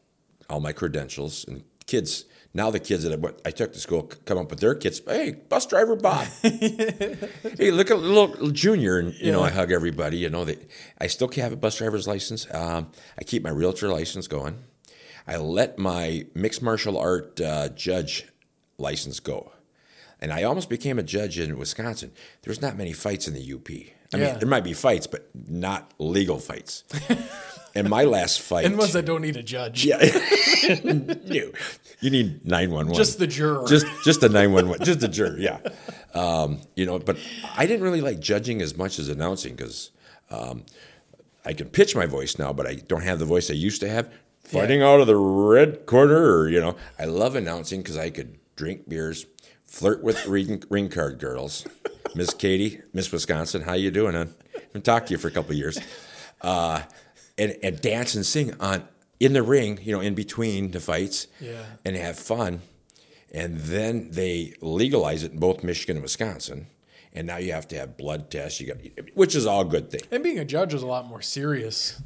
Speaker 2: all my credentials. And kids, now the kids that I, took to school come up with their kids. Hey, bus driver Bob. [LAUGHS] hey, look at little, little junior, and you know, I hug everybody. You know, they, I still have a bus driver's license. Um, I keep my realtor license going. I let my mixed martial art uh, judge license go. And I almost became a judge in Wisconsin. There's not many fights in the UP. I
Speaker 1: Yeah.
Speaker 2: mean, there might be fights, but not legal fights. [LAUGHS] and my last fight.
Speaker 1: And ones that don't need a judge.
Speaker 2: yeah. [LAUGHS] you, you need 911.
Speaker 1: Just the juror.
Speaker 2: Just just a 911. just the juror, yeah. Um, you know, but I didn't really like judging as much as announcing because um, I can pitch my voice now, but I don't have the voice I used to have. Fighting out of the red corner, or you know, I love announcing because I could drink beers, flirt with ring, ring card girls. Miss Katie, Miss Wisconsin, how you doing? Hon? Haven't talked to you for a couple of years. Uh, and, and dance and sing on in the ring, you know, in between the fights,
Speaker 1: Yeah.
Speaker 2: and have fun. And then they legalize it in both Michigan and Wisconsin. And now you have to have blood tests. You got, which is all good thing.
Speaker 1: And being a judge is a lot more serious.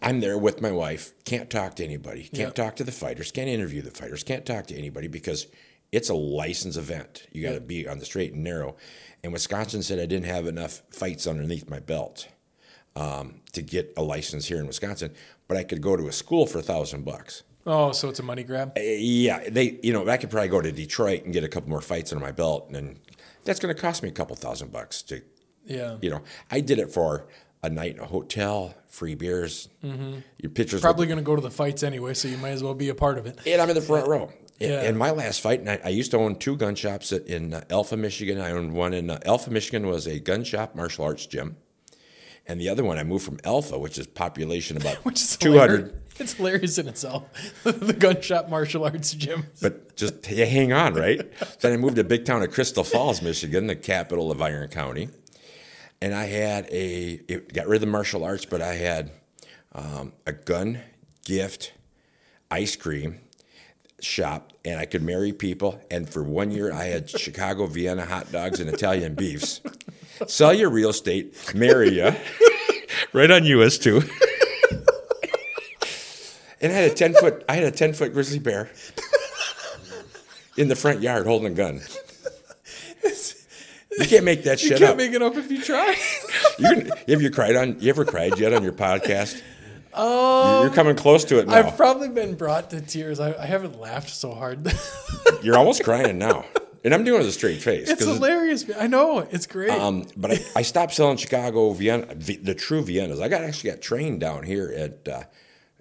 Speaker 2: I'm there with my wife. Can't talk to anybody. Can't
Speaker 1: Yeah.
Speaker 2: talk to the fighters. Can't interview the fighters. Can't talk to anybody because it's a license event. You got to be on the straight and narrow. And Wisconsin said I didn't have enough fights underneath my belt um, to get a license here in Wisconsin, but I could go to a school for a thousand bucks.
Speaker 1: Oh, so it's a money grab?
Speaker 2: Uh, Yeah, they, you know, I could probably go to Detroit and get a couple more fights under my belt, and that's going to cost me a couple thousand bucks to,
Speaker 1: Yeah.
Speaker 2: you know, I did it for a night in a hotel, free beers, your pictures.
Speaker 1: Probably going to go to the fights anyway, so you might as well be a part of it.
Speaker 2: and I'm in the front row. [LAUGHS] And-
Speaker 1: Yeah.
Speaker 2: And my last fight, and I, I used to own two gun shops in uh, Alpha, Michigan. I owned one in uh, Alpha, Michigan was a gun shop martial arts gym. And the other one, I moved from Alpha, which is population about [LAUGHS]
Speaker 1: Which is
Speaker 2: 200.
Speaker 1: hilarious. It's hilarious in itself. [LAUGHS] the gun shop martial arts gym.
Speaker 2: But just hang on, right? then I moved to big town of Crystal Falls, Michigan, the capital of Iron County. And I had a, it got rid of the martial arts, but I had um, a gun, gift, ice cream shop, and I could marry people. And for one year, I had Chicago, Vienna hot dogs, and Italian beefs. Sell your real estate, marry you, [LAUGHS] right on US too. and I had a ten foot, I had a ten foot grizzly bear in the front yard holding a gun. You can't make that [LAUGHS] shit up.
Speaker 1: You can't
Speaker 2: up.
Speaker 1: make it up if you try. [LAUGHS]
Speaker 2: You have you cried on? You ever cried yet on your podcast? Um, you're coming close to it now.
Speaker 1: I've probably been brought to tears. I, I haven't laughed so hard.
Speaker 2: You're almost crying now, and I'm doing it with a straight face.
Speaker 1: It's hilarious. I know. It's great.
Speaker 2: Um, but I, I stopped selling Chicago Vienna, the, the true Viennas. I got actually got trained down here at uh,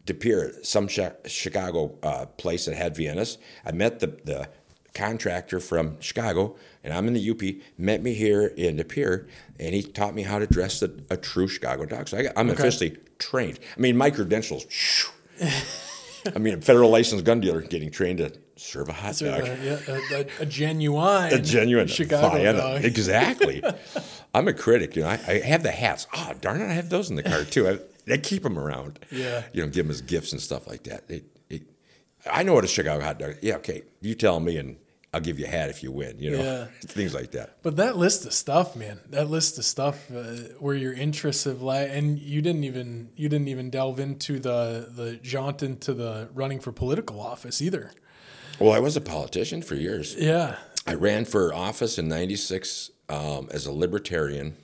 Speaker 2: De Pere, some Chi- Chicago uh, place that had Viennas. I met the, the contractor from Chicago, and I'm in the UP. Met me here in De Pere, and he taught me how to dress a, a true Chicago dog. So I got, I'm officially trained. I mean, my credentials. I mean, a federal licensed gun dealer getting trained to serve a hot
Speaker 1: So,
Speaker 2: dog.
Speaker 1: yeah, a, a, a genuine, [LAUGHS]
Speaker 2: a genuine
Speaker 1: Chicago
Speaker 2: Vienna.
Speaker 1: dog. [LAUGHS]
Speaker 2: Exactly. I'm a critic. You know, I, I have the hats. Oh, darn it, I have those in the car too. I, they keep them around.
Speaker 1: Yeah.
Speaker 2: You know, give them as gifts and stuff like that. I know what a Chicago hot dog. Yeah, okay. You tell me, and I'll give you a hat if you win. You know,
Speaker 1: Yeah. [LAUGHS]
Speaker 2: things like that.
Speaker 1: But that list of stuff, man, that list of stuff uh, where your interests have lied, and you didn't even you didn't even delve into the the jaunt into the running for political office either.
Speaker 2: Well, I was a politician for years.
Speaker 1: Yeah,
Speaker 2: I ran for office in '96 um, as a libertarian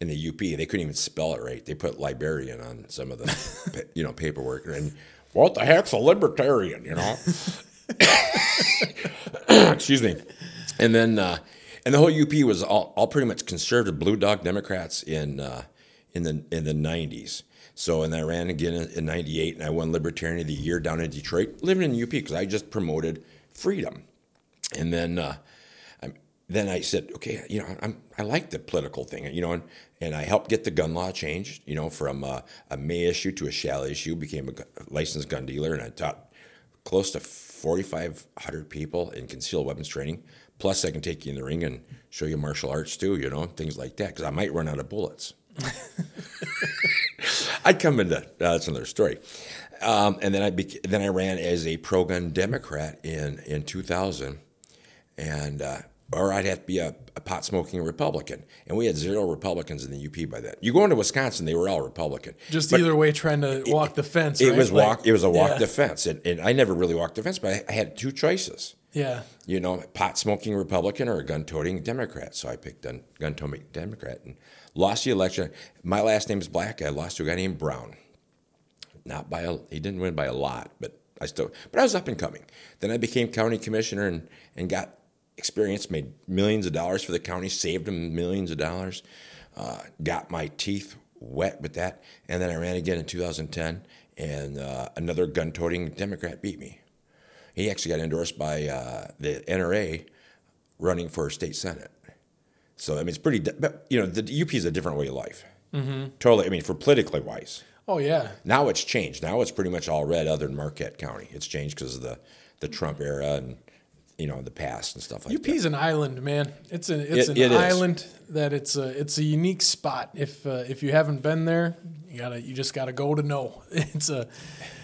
Speaker 2: in the UP. They couldn't even spell it right. They put librarian on some of the [LAUGHS] you know paperwork, and what the heck's a libertarian? You know. [LAUGHS] Excuse me. And then uh, and the whole UP was all, all pretty much conservative blue dog Democrats in uh, in the in the '90s. So and I ran again in, in '98, and I won Libertarian of the Year down in Detroit, living in the UP because I just promoted freedom. And then, uh, then I said, okay, you know, I'm, I like the political thing, you know, and, and I helped get the gun law changed, you know, from uh, a may issue to a shall issue, became a licensed gun dealer, and I taught close to 4,500 people in concealed weapons training. Plus, I can take you in the ring and show you martial arts too, you know, things like that, because I might run out of bullets. [LAUGHS] I'd come into uh, that's another story. Um, and then I bec- then I ran as a pro gun Democrat in in 2000, and uh, or I'd have to be a, a pot smoking Republican. And we had zero Republicans in the UP by then. You go into Wisconsin, they were all Republican.
Speaker 1: Just
Speaker 2: But
Speaker 1: either way, trying to walk the fence.
Speaker 2: It
Speaker 1: right?
Speaker 2: was
Speaker 1: Like,
Speaker 2: walk. It was a walk
Speaker 1: yeah.
Speaker 2: the fence, and, and I never really walked the fence, but I, I had two choices.
Speaker 1: Yeah.
Speaker 2: You know, pot smoking Republican or a gun toting Democrat. So I picked gun toting Democrat and lost the election. My last name is Black. I lost to a guy named Brown. Not by a, he didn't win by a lot, but I still, but I was up and coming. Then I became county commissioner and and got experience, made millions of dollars for the county, saved them millions of dollars, uh, got my teeth wet with that, and then I ran again in 2010, and uh, another gun-toting Democrat beat me. He actually got endorsed by uh, the NRA, running for state senate. So I mean, it's pretty. But you know, the UP is a different way of life. Mm-hmm. Totally. I mean, for politically wise.
Speaker 1: Oh yeah.
Speaker 2: Now it's changed. Now it's pretty much all red, other than Marquette County. It's changed because of the the Trump era and you know the past and stuff like that.
Speaker 1: UP's an island, man. It's an it's
Speaker 2: It-
Speaker 1: an
Speaker 2: it is.
Speaker 1: island that it's a it's a unique spot. If uh, if you haven't been there, you gotta you just gotta go to know. [LAUGHS] It's a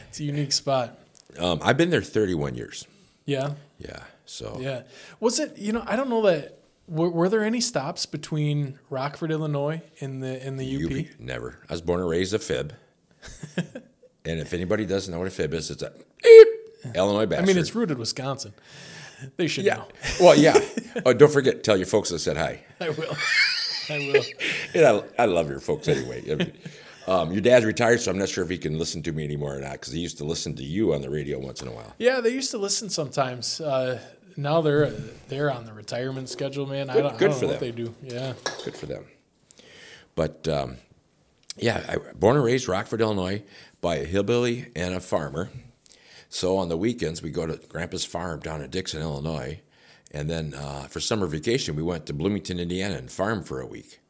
Speaker 1: it's a unique spot.
Speaker 2: Um, I've been there 31 years.
Speaker 1: Yeah,
Speaker 2: Yeah. So
Speaker 1: yeah. Was it you know I don't know that were, were there any stops between Rockford, Illinois, and the in the UP?
Speaker 2: UP, never. I was born and raised a fib. [LAUGHS] and if anybody doesn't know what a fib is, it's a Illinois
Speaker 1: I mean, it's rooted Wisconsin. They should
Speaker 2: yeah.
Speaker 1: know. [LAUGHS]
Speaker 2: well, yeah. [LAUGHS] Oh, don't forget, tell your folks I said hi.
Speaker 1: I will. I will.
Speaker 2: And I, I love your folks anyway. I mean, um, your dad's retired, so I'm not sure if he can listen to me anymore or not because he used to listen to you on the radio once in a while.
Speaker 1: Yeah, they used to listen sometimes. Uh, now they're they're on the retirement schedule, man. I don't, I don't
Speaker 2: for
Speaker 1: know what they do. Yeah.
Speaker 2: Good for them. But um, yeah, I, born and raised Rockford, Illinois, by a hillbilly and a farmer. So on the weekends, we go to Grandpa's farm down in Dixon, Illinois. And then uh, for summer vacation, we went to Bloomington, Indiana and farm for a week.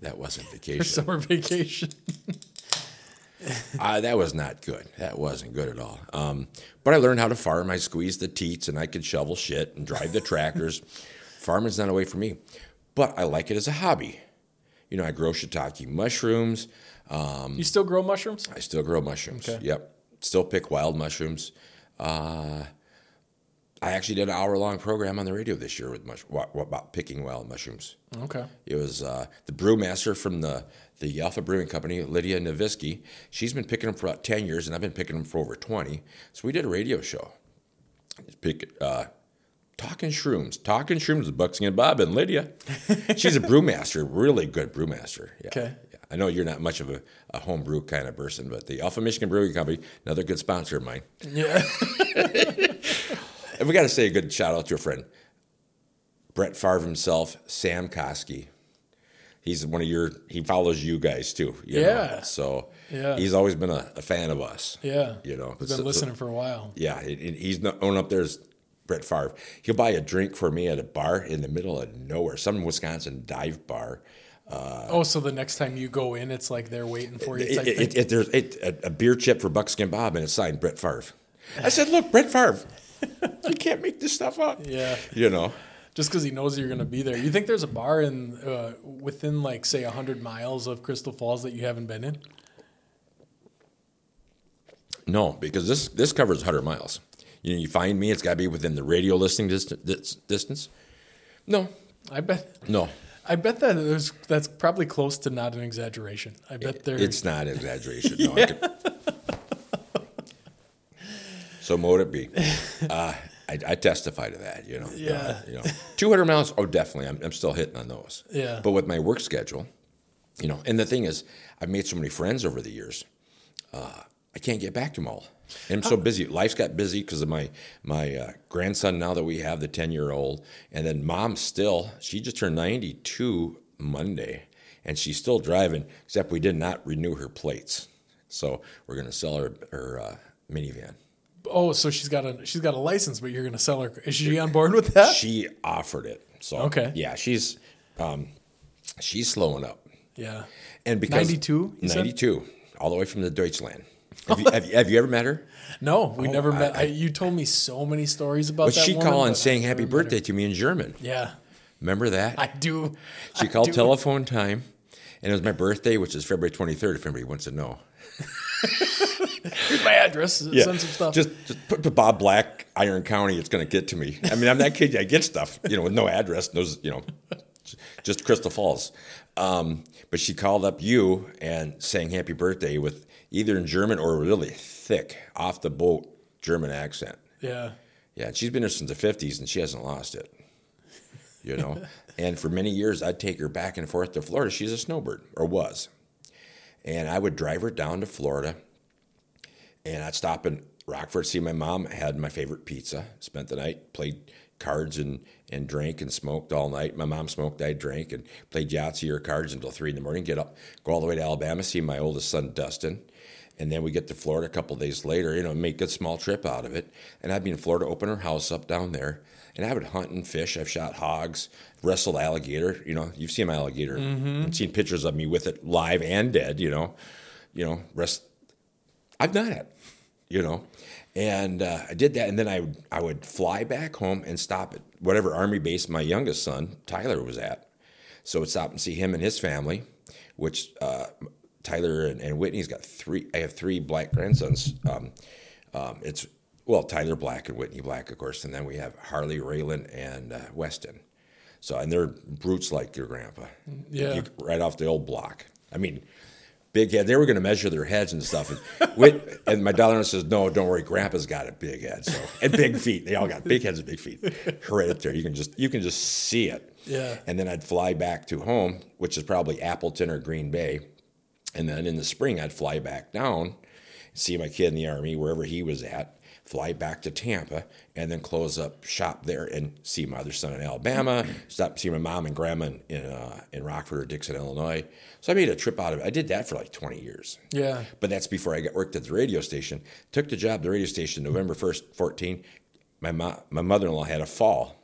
Speaker 2: That wasn't vacation.
Speaker 1: Summer vacation. [LAUGHS] [LAUGHS]
Speaker 2: uh, that was not good. That wasn't good at all. Um, but I learned how to farm. I squeezed the teats and I could shovel shit and drive the tractors. [LAUGHS] Farming's not a way for me, but I like it as a hobby. You know, I grow shiitake mushrooms.
Speaker 1: you still grow mushrooms?
Speaker 2: I still grow mushrooms.
Speaker 1: Okay.
Speaker 2: Yep. Still pick wild mushrooms. Uh, I actually did an hour long program on the radio this year with mush- about picking wild mushrooms.
Speaker 1: Okay.
Speaker 2: It was uh, the brewmaster from the, the Alpha Brewing Company, Lydia Novisky. She's been picking them for about 10 years, and I've been picking them for over 20. So we did a radio show. Pick, uh, Talking Shrooms. Talking Shrooms with Buckskin and Bob and Lydia. [LAUGHS] She's a brewmaster, really good brewmaster. Yeah.
Speaker 1: Okay.
Speaker 2: Yeah. I know you're not much of a, a home brew kind of person, but the Alpha Michigan Brewing Company, another good sponsor of mine.
Speaker 1: Yeah. [LAUGHS]
Speaker 2: And we got to say a good shout out to a friend, Brett Favre himself, Sam Koski. He's one of your. He follows you guys too. you know.
Speaker 1: Yeah.
Speaker 2: So
Speaker 1: Yeah.
Speaker 2: he's always been a, a fan of us.
Speaker 1: Yeah.
Speaker 2: You know. So-
Speaker 1: been
Speaker 2: so-
Speaker 1: listening for a while.
Speaker 2: yeah, it, it- he's not own up there as Brett Favre. He'll buy a drink for me at a bar in the middle of nowhere, some Wisconsin dive bar.
Speaker 1: Uh, oh, so the next time you go in, it's like they're waiting for you.
Speaker 2: It, it,
Speaker 1: thing?
Speaker 2: it, it- there's it, a, a beer chip for Buckskin Bob and it's signed Brett Favre. I said, look, Brett Favre, you can't make this stuff up. [LAUGHS]
Speaker 1: yeah.
Speaker 2: You know.
Speaker 1: Just because he knows you're going to be there. You think there's a bar in uh, within like say hundred miles of Crystal Falls that you haven't been in?
Speaker 2: No, because this this covers 100 miles. You know, you find me, it's got to be within the radio listening dist- distance. No,
Speaker 1: I bet.
Speaker 2: no,
Speaker 1: I bet that there's that's probably close to not an exaggeration. I bet there.
Speaker 2: it's not an exaggeration. No, I [LAUGHS] could- so mote it be. Uh, [LAUGHS] I, I testify to that. You know.
Speaker 1: Yeah.
Speaker 2: Uh, you know, 200 miles. Oh, definitely. I'm, I'm still hitting on those.
Speaker 1: Yeah.
Speaker 2: But with my work schedule, you know, and the thing is, I've made so many friends over the years. Uh, I can't get back to them all. And I'm so busy. Life's got busy because of my my uh, grandson now that we have the 10 year old, and then mom still. She just turned 92 Monday, and she's still driving. Except we did not renew her plates, so we're going to sell her her uh, minivan.
Speaker 1: Oh, so she's got a she's got a license, but you're going to sell her. Is she on board with that?
Speaker 2: She offered it. So
Speaker 1: Okay.
Speaker 2: yeah, she's um, she's slowing up.
Speaker 1: yeah.
Speaker 2: And because
Speaker 1: 92, you
Speaker 2: 92, all the way from the Deutschland. [LAUGHS] Have you, have you, have you ever met her?
Speaker 1: No, we never
Speaker 2: I-
Speaker 1: met. I, you told me so many stories about
Speaker 2: But
Speaker 1: that.
Speaker 2: she
Speaker 1: woman,
Speaker 2: called and saying happy
Speaker 1: never met her.
Speaker 2: birthday to me in German.
Speaker 1: Yeah,
Speaker 2: Remember that?
Speaker 1: I do.
Speaker 2: she
Speaker 1: I
Speaker 2: called
Speaker 1: do.
Speaker 2: telephone time, and it was my birthday, which is February 23rd, if anybody wants to know. [LAUGHS]
Speaker 1: Here's my address. Send some stuff.
Speaker 2: Just, just put Bob Black, Iron County. It's going to get to me. I mean, I'm that kid. I get stuff, you know, with no address, no, you know, just Crystal Falls. Um, but she called up you and sang happy birthday with either in German or really thick, off the boat German accent.
Speaker 1: yeah.
Speaker 2: Yeah, she's been there since the 50s and she hasn't lost it. You know? [LAUGHS] and for many years, I'd take her back and forth to Florida. She's a snowbird, or was. And I would drive her down to Florida and I'd stop in Rockford, see my mom, had my favorite pizza, spent the night, played cards and, and drank and smoked all night. My mom smoked, I drank and played Yahtzee or cards until three in the morning, get up, go all the way to Alabama, see my oldest son, Dustin. And then we get to Florida a couple days later, you know, make a small trip out of it. And I'd be in Florida, open her house up down there. And I would hunt and fish. I've shot hogs, wrestled alligator. You know, you've seen my alligator. You've seen pictures of me with it live and dead, you know. You know, rest. I've done it, you know. And uh, I did that. And then I, would- I would fly back home and stop at whatever army base my youngest son, Tyler, was at. So I would stop and see him and his family, which uh, Tyler and, and Whitney's got three. I have three black grandsons. Um, um, it's well Tyler Black and Whitney Black, of course, and then we have Harley Raylan and uh, Weston. So and they're brutes like your grandpa.
Speaker 1: Yeah.
Speaker 2: You- right off the old block. I mean, big head. They were going to measure their heads and stuff. And, Whit, and my daughter says, "No, don't worry. Grandpa's got a big head, so and big feet. They all got big heads and big feet. Hereditary. You can just you can just see it.
Speaker 1: Yeah.
Speaker 2: And then I'd fly back to home, which is probably Appleton or Green Bay. And then in the spring, I'd fly back down, see my kid in the army, wherever he was at, fly back to Tampa, and then close up shop there and see my other son in Alabama, stop see my mom and grandma in, in, uh, in Rockford or Dixon, Illinois. So I made a trip out of it. I did that for like 20 years.
Speaker 1: Yeah.
Speaker 2: But that's before I got worked at the radio station. Took the job at the radio station November 1st, 14. My, mo- my mother in law had a fall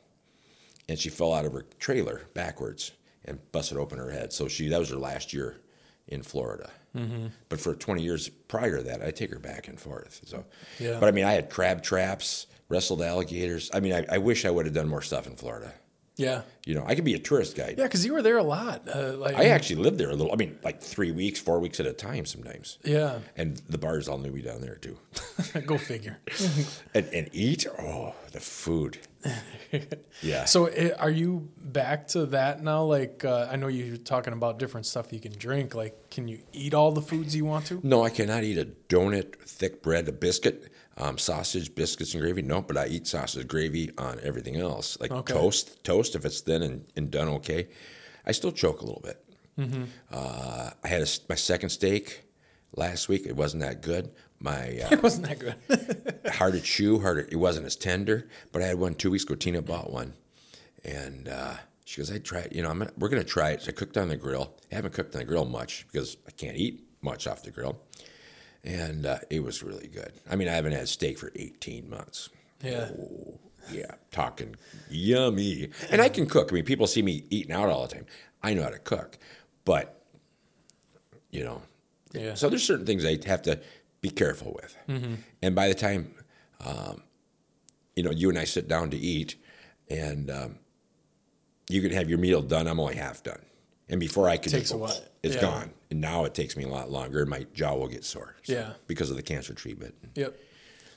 Speaker 2: and she fell out of her trailer backwards and busted open her head. So she that was her last year in Florida. Mm-hmm. But for 20 years prior to that, I take her back and forth. So,
Speaker 1: Yeah.
Speaker 2: but I mean, I had crab traps, wrestled alligators. I mean, I, I wish I would have done more stuff in Florida.
Speaker 1: Yeah.
Speaker 2: You know, I could be a tourist guide.
Speaker 1: Yeah, because you were there a lot. Uh, like,
Speaker 2: I actually lived there a little. I mean, like three weeks, four weeks at a time sometimes.
Speaker 1: yeah.
Speaker 2: And the bars all knew me down there too. [LAUGHS]
Speaker 1: Go figure. [LAUGHS]
Speaker 2: and, and eat, oh, the food. [LAUGHS] Yeah.
Speaker 1: So, eh, are you back to that now? Like, uh, I know you're talking about different stuff you can drink. Like, can you eat all the foods you want to?
Speaker 2: No, I cannot eat a donut, thick bread, a biscuit, um, sausage, biscuits, and gravy. No, but I eat sausage gravy on everything else, like
Speaker 1: Okay.
Speaker 2: toast. Toast, if it's thin and, and done okay, I still choke a little bit.
Speaker 1: Mm-hmm.
Speaker 2: Uh, I had a my second steak last week. It wasn't that good. My [LAUGHS] uh,
Speaker 1: It wasn't that good. [LAUGHS]
Speaker 2: hard to chew, hard. To, it wasn't as tender. But I had one two weeks ago. Tina bought one, and uh, she goes, "I tried. You know, I'm gonna, we're gonna try it." So I cooked on the grill. I haven't cooked on the grill much because I can't eat much off the grill, and uh, it was really good. I mean, I haven't had steak for 18 months.
Speaker 1: yeah.
Speaker 2: Oh, yeah, talking yummy. And I can cook. I mean, people see me eating out all the time. I know how to cook, but you know,
Speaker 1: Yeah.
Speaker 2: so there's certain things I have to be careful with. And by the time, um, you know, you and I sit down to eat, and um, you can have your meal done, I'm only half done. And before I can,
Speaker 1: Takes
Speaker 2: just
Speaker 1: a while.
Speaker 2: it's
Speaker 1: Yeah.
Speaker 2: gone. And now it takes me a lot longer, my jaw will get sore. so-
Speaker 1: Yeah.
Speaker 2: because of the cancer treatment.
Speaker 1: Yep.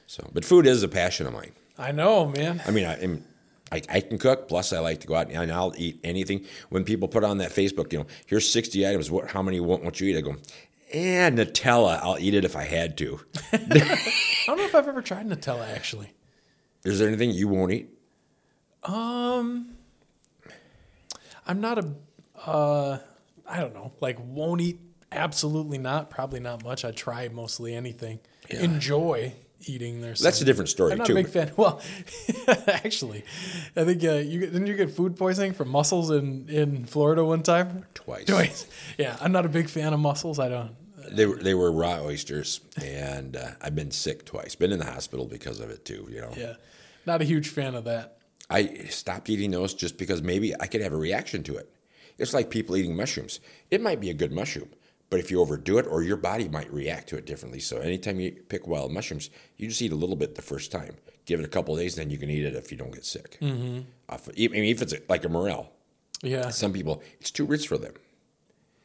Speaker 2: So, but food is a passion of mine.
Speaker 1: I know, man.
Speaker 2: I mean, I am. I, I can cook. Plus, I like to go out and I'll eat anything. When people put on that Facebook, you know, here's 60 items. What? How many won't, won't you eat? I go, and Nutella. I'll eat it if I had to. [LAUGHS]
Speaker 1: I don't know if I've ever tried Nutella actually.
Speaker 2: Is there anything you won't eat?
Speaker 1: Um, I'm not a, uh, I don't know, like won't eat. Absolutely not. Probably not much. I try mostly anything.
Speaker 2: Yeah.
Speaker 1: Enjoy eating there.
Speaker 2: That's a different story
Speaker 1: I'm not
Speaker 2: too.
Speaker 1: a big fan. [LAUGHS] Well, [LAUGHS] actually, I think uh, you didn't you get food poisoning from mussels in in Florida one time.
Speaker 2: Twice.
Speaker 1: Twice. Yeah, I'm not a big fan of mussels. I don't.
Speaker 2: They were they were raw oysters, and uh, I've been sick twice. Been in the hospital because of it too. You know,
Speaker 1: Yeah, not a huge fan of that.
Speaker 2: I stopped eating those just because maybe I could have a reaction to it. It's like people eating mushrooms. It might be a good mushroom, but if you overdo it, or your body might react to it differently. So anytime you pick wild mushrooms, you just eat a little bit the first time. Give it a couple of days, then you can eat it if you don't get sick. Mm-hmm. I mean, if it's like a morel,
Speaker 1: Yeah.
Speaker 2: some people it's too rich for them.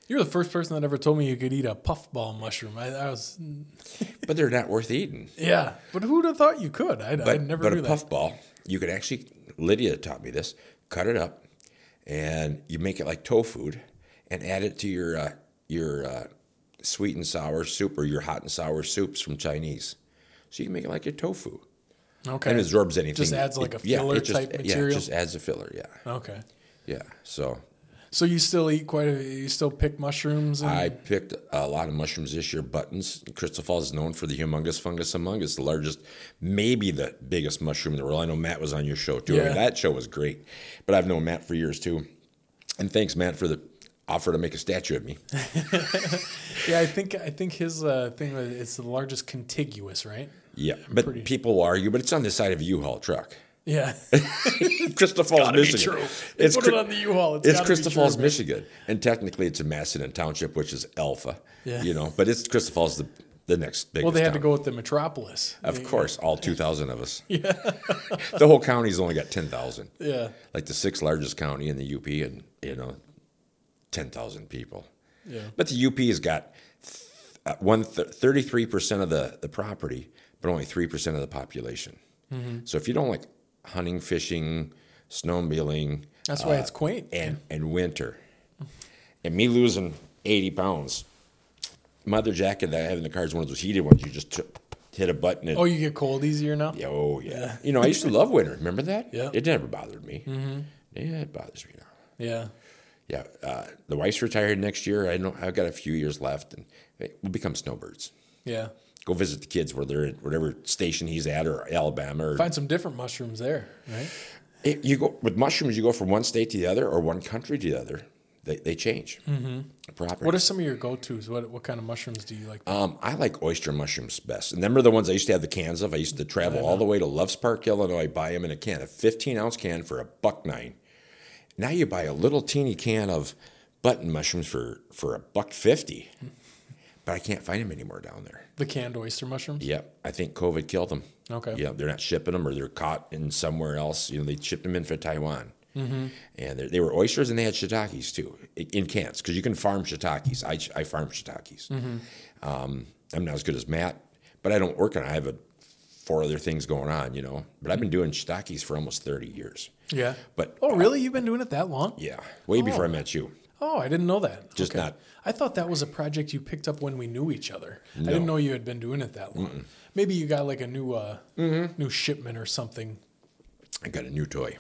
Speaker 1: You're the first person that ever told me you could eat a puffball mushroom. I, I was, [LAUGHS]
Speaker 2: but they're not worth eating.
Speaker 1: yeah, but who'd have thought you could? I, I
Speaker 2: But,
Speaker 1: never
Speaker 2: but a
Speaker 1: that.
Speaker 2: puffball, you could actually, Lydia taught me this, cut it up and you make it like tofu and add it to your, uh, your uh, sweet and sour soup or your hot and sour soups from Chinese. So you can make it like your tofu.
Speaker 1: Okay,
Speaker 2: And it absorbs anything.
Speaker 1: Just adds like a
Speaker 2: It- yeah,
Speaker 1: filler
Speaker 2: it just,
Speaker 1: type
Speaker 2: Yeah,
Speaker 1: material?
Speaker 2: it just adds a filler, yeah.
Speaker 1: okay.
Speaker 2: Yeah. So
Speaker 1: So you still eat quite a? You still pick mushrooms? And,
Speaker 2: I picked a lot of mushrooms this year. Buttons. Crystal Falls is known for the humongous fungus among us, the largest, maybe the biggest mushroom in the world. I know Matt was on your show too. I mean, that show was great. But I've known Matt for years too. And thanks, Matt, for the offer to make a statue of me. [LAUGHS]
Speaker 1: yeah, I think I think his uh, thing was it's the largest contiguous, right?
Speaker 2: Yeah. But
Speaker 1: Pretty-
Speaker 2: people argue, but it's on the side of a U-Haul truck.
Speaker 1: Yeah, [LAUGHS]
Speaker 2: Crystal Falls, Michigan.
Speaker 1: true.
Speaker 2: It's
Speaker 1: put
Speaker 2: Cri-
Speaker 1: it on the U-Haul. It's,
Speaker 2: It's Crystal Falls. Michigan, and technically it's a Mastodon Township, which is Alpha.
Speaker 1: Yeah.
Speaker 2: You know, but it's Crystal Falls, the the next biggest.
Speaker 1: Well, they had to go with the metropolis.
Speaker 2: Of course, all two thousand of us. [LAUGHS] Yeah. the whole county's only got ten thousand.
Speaker 1: Yeah,
Speaker 2: Like the sixth largest county in the UP, and you know, ten thousand people.
Speaker 1: yeah.
Speaker 2: But the UP has got uh, one thirty-three percent of the the property, but only three percent of the population.
Speaker 1: Mm-hmm.
Speaker 2: So if you don't like hunting, fishing, snowmobiling,
Speaker 1: That's why it's quaint.
Speaker 2: and and winter, and me losing eighty pounds, my other jacket that I have in the car is one of those heated ones. You just t- hit a button and
Speaker 1: Oh, you get cold easier now.
Speaker 2: yeah, Oh yeah. You know, I used to love winter. Remember that? [LAUGHS]
Speaker 1: Yeah.
Speaker 2: It never bothered me. Mm-hmm. Yeah, it bothers me now.
Speaker 1: Yeah,
Speaker 2: Yeah. Uh, the wife's retired next year. I know I've got a few years left, and we'll become snowbirds.
Speaker 1: yeah.
Speaker 2: Go visit the kids where they're at whatever station he's at, or Alabama, or
Speaker 1: Find some different mushrooms there, right?
Speaker 2: It- you go with mushrooms. You go from one state to the other, or one country to the other. They, they change. Mm-hmm. Property.
Speaker 1: What are some of your go-tos? What what kind of mushrooms do you like?
Speaker 2: Um, I like oyster mushrooms best. And them are the ones I used to have the cans of. I used to travel all the way to Loves Park, Illinois, buy them in a can, a 15 ounce can for a buck nine. Now you buy a little teeny can of button mushrooms for, for a buck 50. But I can't find them anymore down there.
Speaker 1: The canned oyster mushrooms.
Speaker 2: Yep. I think COVID killed them.
Speaker 1: Okay.
Speaker 2: Yeah, they're not shipping them or they're caught in somewhere else. You know, they shipped them in for Taiwan. Mm-hmm. And they- they were oysters and they had shiitakes too in cans because you can farm shiitakes. I, I farm shiitakes. Um, I'm not as good as Matt, but I don't work on it. I have a, four other things going on, you know. But I've been doing shiitakes for almost 30 years.
Speaker 1: Yeah.
Speaker 2: But
Speaker 1: Oh, really? You've been doing it that long?
Speaker 2: yeah, way before I met you.
Speaker 1: Oh, I didn't know that.
Speaker 2: Just not-
Speaker 1: I thought that was a project you picked up when we knew each other. I didn't know you had been doing it that long. Maybe you got like a new uh,
Speaker 2: Mm-hmm.
Speaker 1: new shipment or something.
Speaker 2: I got a new toy.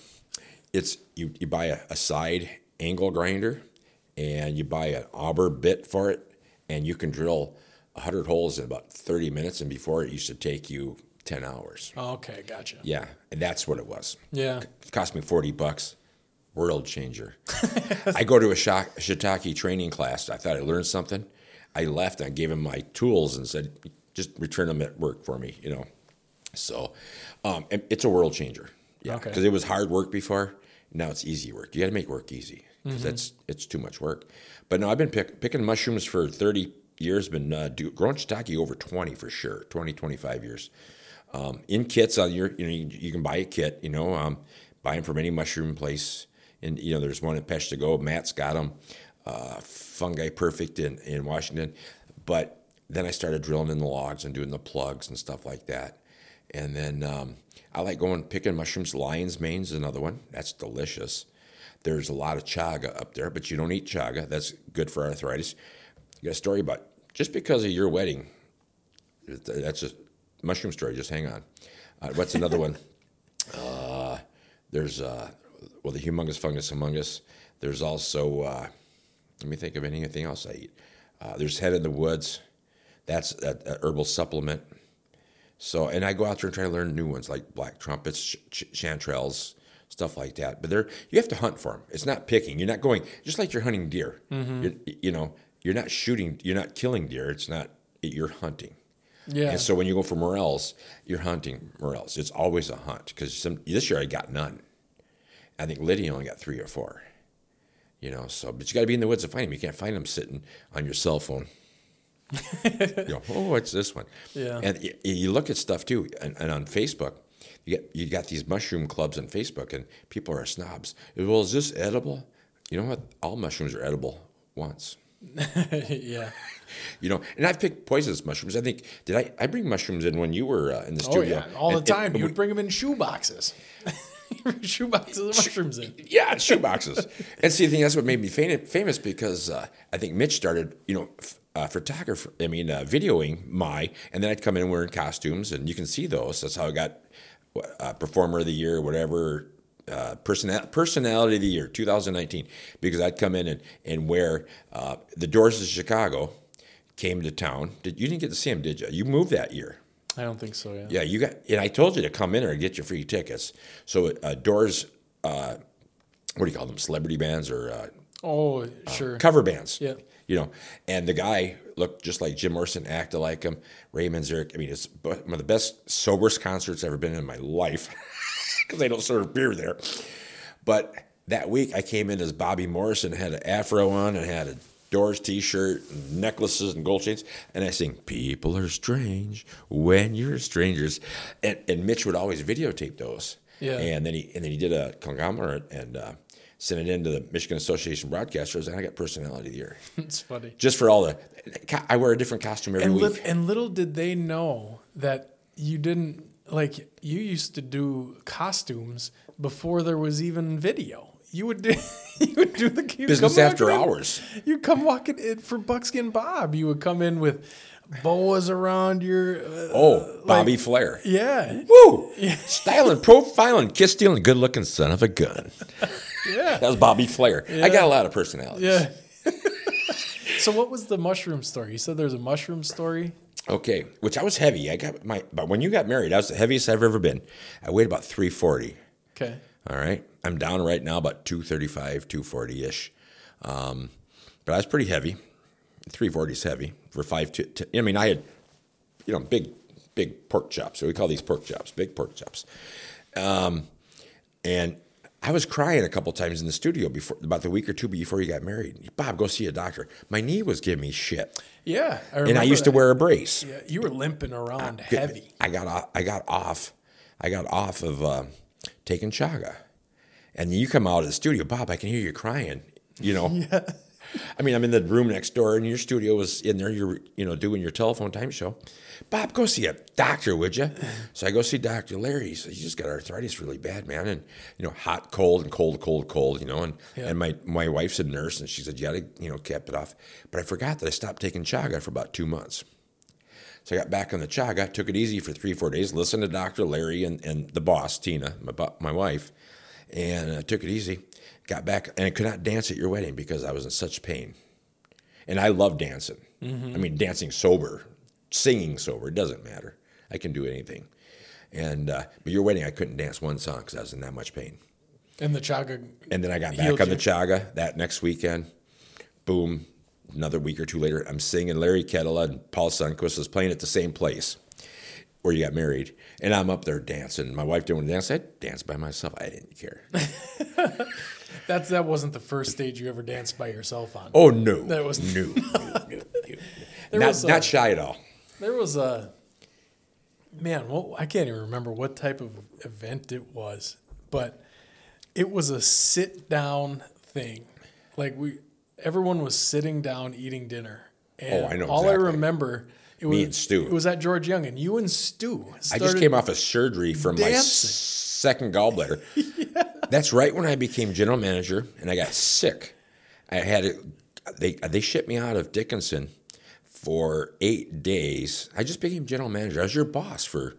Speaker 2: It's you, you buy a, a side angle grinder and you buy an auger bit for it and you can drill 100 holes in about 30 minutes and before it used to take you 10 hours.
Speaker 1: Oh, okay, gotcha.
Speaker 2: Yeah, and that's what it was.
Speaker 1: Yeah.
Speaker 2: It cost me 40 bucks. World changer. I go to a shiitake training class. I thought I learned something. I left and I gave him my tools and said, just return them at work for me, you know. So um, it's a world changer. Yeah,
Speaker 1: Okay.
Speaker 2: because it was hard work before. Now it's easy work. You got to make work easy because that's it's too much work. But no, I've been pick, picking mushrooms for 30 years. Been uh, do, growing shiitake over 20 for sure, 20, 25 years um, in kits on your you know you, you can buy a kit you know um, buy them from any mushroom place and you know there's one at Peshtigo Matt's got them uh, Fungi Perfecti in, in Washington. But then I started drilling in the logs and doing the plugs and stuff like that. And then um, I like going picking mushrooms. Lion's mane's another one. That's delicious. There's a lot of chaga up there but you don't eat chaga. That's good for arthritis. You got a story about just because of your wedding that's a mushroom story. Just hang on. Uh, what's another one? [LAUGHS] Uh, there's uh, well, the humongous fungus among us. There's also uh, let me think of anything else I eat. Uh, there's hen of the woods. That's a, a herbal supplement. So, and I go out there and try to learn new ones like black trumpets, ch- ch- chanterelles, stuff like that. But they're you have to hunt for them. It's not picking. You're not going just like you're hunting deer. You're, you know, you're not shooting. You're not killing deer. It's not. You're hunting.
Speaker 1: Yeah.
Speaker 2: And so when you go for morels, you're hunting morels. It's always a hunt because this year I got none. I think Lydia only got three or four. You know, so but you got to be in the woods to find them. You can't find them sitting on your cell phone. [LAUGHS] you know, oh, what's this one?
Speaker 1: Yeah.
Speaker 2: And y- you look at stuff too, and, and on Facebook, you get you got these mushroom clubs on Facebook, and people are snobs. Well, is this edible? You know what? All mushrooms are edible once. [LAUGHS]
Speaker 1: yeah. [LAUGHS]
Speaker 2: You know, and I've picked poisonous mushrooms. I think did I? I bring mushrooms in when you were uh, in the studio.
Speaker 1: Oh yeah, all the
Speaker 2: And-
Speaker 1: time.
Speaker 2: and
Speaker 1: you
Speaker 2: we-
Speaker 1: would bring them in shoe boxes. [LAUGHS] shoe boxes of mushrooms in. [LAUGHS]
Speaker 2: Yeah, shoe boxes. and see, I think that's what made me fam- famous because uh, I think Mitch started, you know, uh, photographer. I mean, uh, videoing my, and then I'd come in wearing costumes, and you can see those. That's how I got uh, performer of the year, whatever. Uh, personal, personality of the year 2019 because I'd come in and, and wear uh, the Doors of Chicago came to town. Did you didn't get to see him, did you? You moved that year.
Speaker 1: I don't think so. Yeah.
Speaker 2: Yeah, you got, and I told you to come in or get your free tickets. So uh, Doors, uh, what do you call them, celebrity bands or uh,
Speaker 1: Oh sure.
Speaker 2: cover bands?
Speaker 1: Yeah.
Speaker 2: You know, and the guy looked just like Jim Morrison, acted like him. Ray Manzarek. I mean, it's one of the best soberest concerts I've ever been in my life [LAUGHS] because they don't serve beer there. But that week I came in as Bobby Morrison, had an afro on and had a Doors T-shirt, necklaces and gold chains, and I sing "People are strange when you're strangers," and, and Mitch would always videotape those.
Speaker 1: Yeah.
Speaker 2: And then he and then he did a conglomerate and uh, sent it into the Michigan Association Broadcasters, and I got Personality of the Year [LAUGHS]
Speaker 1: it's funny.
Speaker 2: just for all the. I wear a different costume every
Speaker 1: And,
Speaker 2: week.
Speaker 1: and little did they know that you didn't like you used to do costumes before there was even video. You would do [LAUGHS] you would do the
Speaker 2: Business
Speaker 1: come
Speaker 2: after hours.
Speaker 1: You come walking in for Buckskin Bob. You would come in with boas around your uh,
Speaker 2: Oh, Bobby Flair.
Speaker 1: yeah
Speaker 2: Woo! Styling, profiling, kiss stealing, good looking son of a gun.
Speaker 1: yeah
Speaker 2: That was Bobby Flair. I got a lot of personalities.
Speaker 1: yeah. [LAUGHS] so what was the mushroom story? You said there's a mushroom story.
Speaker 2: Okay, which I was heavy. I got my, but when you got married, I was the heaviest I've ever been. I weighed about 340.
Speaker 1: Okay.
Speaker 2: All right. I'm down right now about 235, 240 ish. Um, but I was pretty heavy. 340 is heavy for five. Two, t- I mean, I had, you know, big, big pork chops. So we call these pork chops, big pork chops. Um, and I was crying a couple times in the studio before, about the week or two before you got married. Bob, go see a doctor. My knee was giving me shit,
Speaker 1: Yeah, I
Speaker 2: and I used to wear a brace.
Speaker 1: Yeah, you were limping around heavy.
Speaker 2: I got off. I got off. I got off of uh, taking chaga, and you come out of the studio, Bob. I can hear you crying. You know. [LAUGHS] yeah. I mean, I'm in the room next door, and your studio was in there. You're, you know, doing your telephone time show. Bob, go see a doctor, would you? So I go see Doctor Larry. He says, "You just got arthritis really bad, man, and you know, hot, cold, and cold, cold, cold. You know, and
Speaker 1: Yeah.
Speaker 2: and my my wife's a nurse, and she said you got to, you know, kept it off. But I forgot that I stopped taking chaga for about two months. So I got back on the chaga, took it easy for three, four days, listened to Dr. Larry and, and the boss, Tina, my, my wife, and uh, took it easy. Got back, and I could not dance at your wedding because I was in such pain. And I love dancing. I mean, dancing sober, singing sober, it doesn't matter. I can do anything. And uh, but your wedding, I couldn't dance one song because I was in that much pain.
Speaker 1: And the chaga.
Speaker 2: And then I got back on the chaga that next weekend. Boom. Another week or two later, I'm singing Larry Kettle and Paul Sunquist is playing at the same place where you got married. And I'm up there dancing. My wife didn't want to dance. I danced by myself. I didn't care. [LAUGHS]
Speaker 1: That's that wasn't the first stage you ever danced by yourself on.
Speaker 2: Oh, no.
Speaker 1: That was-
Speaker 2: no. no, no, no. [LAUGHS]
Speaker 1: There
Speaker 2: Not,
Speaker 1: was, uh,
Speaker 2: not shy at all.
Speaker 1: There was a man. Well, I can't even remember what type of event it was, but it was a sit down thing. Like we, everyone was sitting down eating dinner. And
Speaker 2: Oh, I know
Speaker 1: All
Speaker 2: exactly.
Speaker 1: I remember, it was
Speaker 2: and Stu.
Speaker 1: It was at George Young, and you and Stu.
Speaker 2: I just came off of surgery from my
Speaker 1: dancing.
Speaker 2: s- second gallbladder. [LAUGHS] That's right when I became general manager and I got sick. I had it, they they shipped me out of Dickinson for eight days. I just became general manager. I was your boss for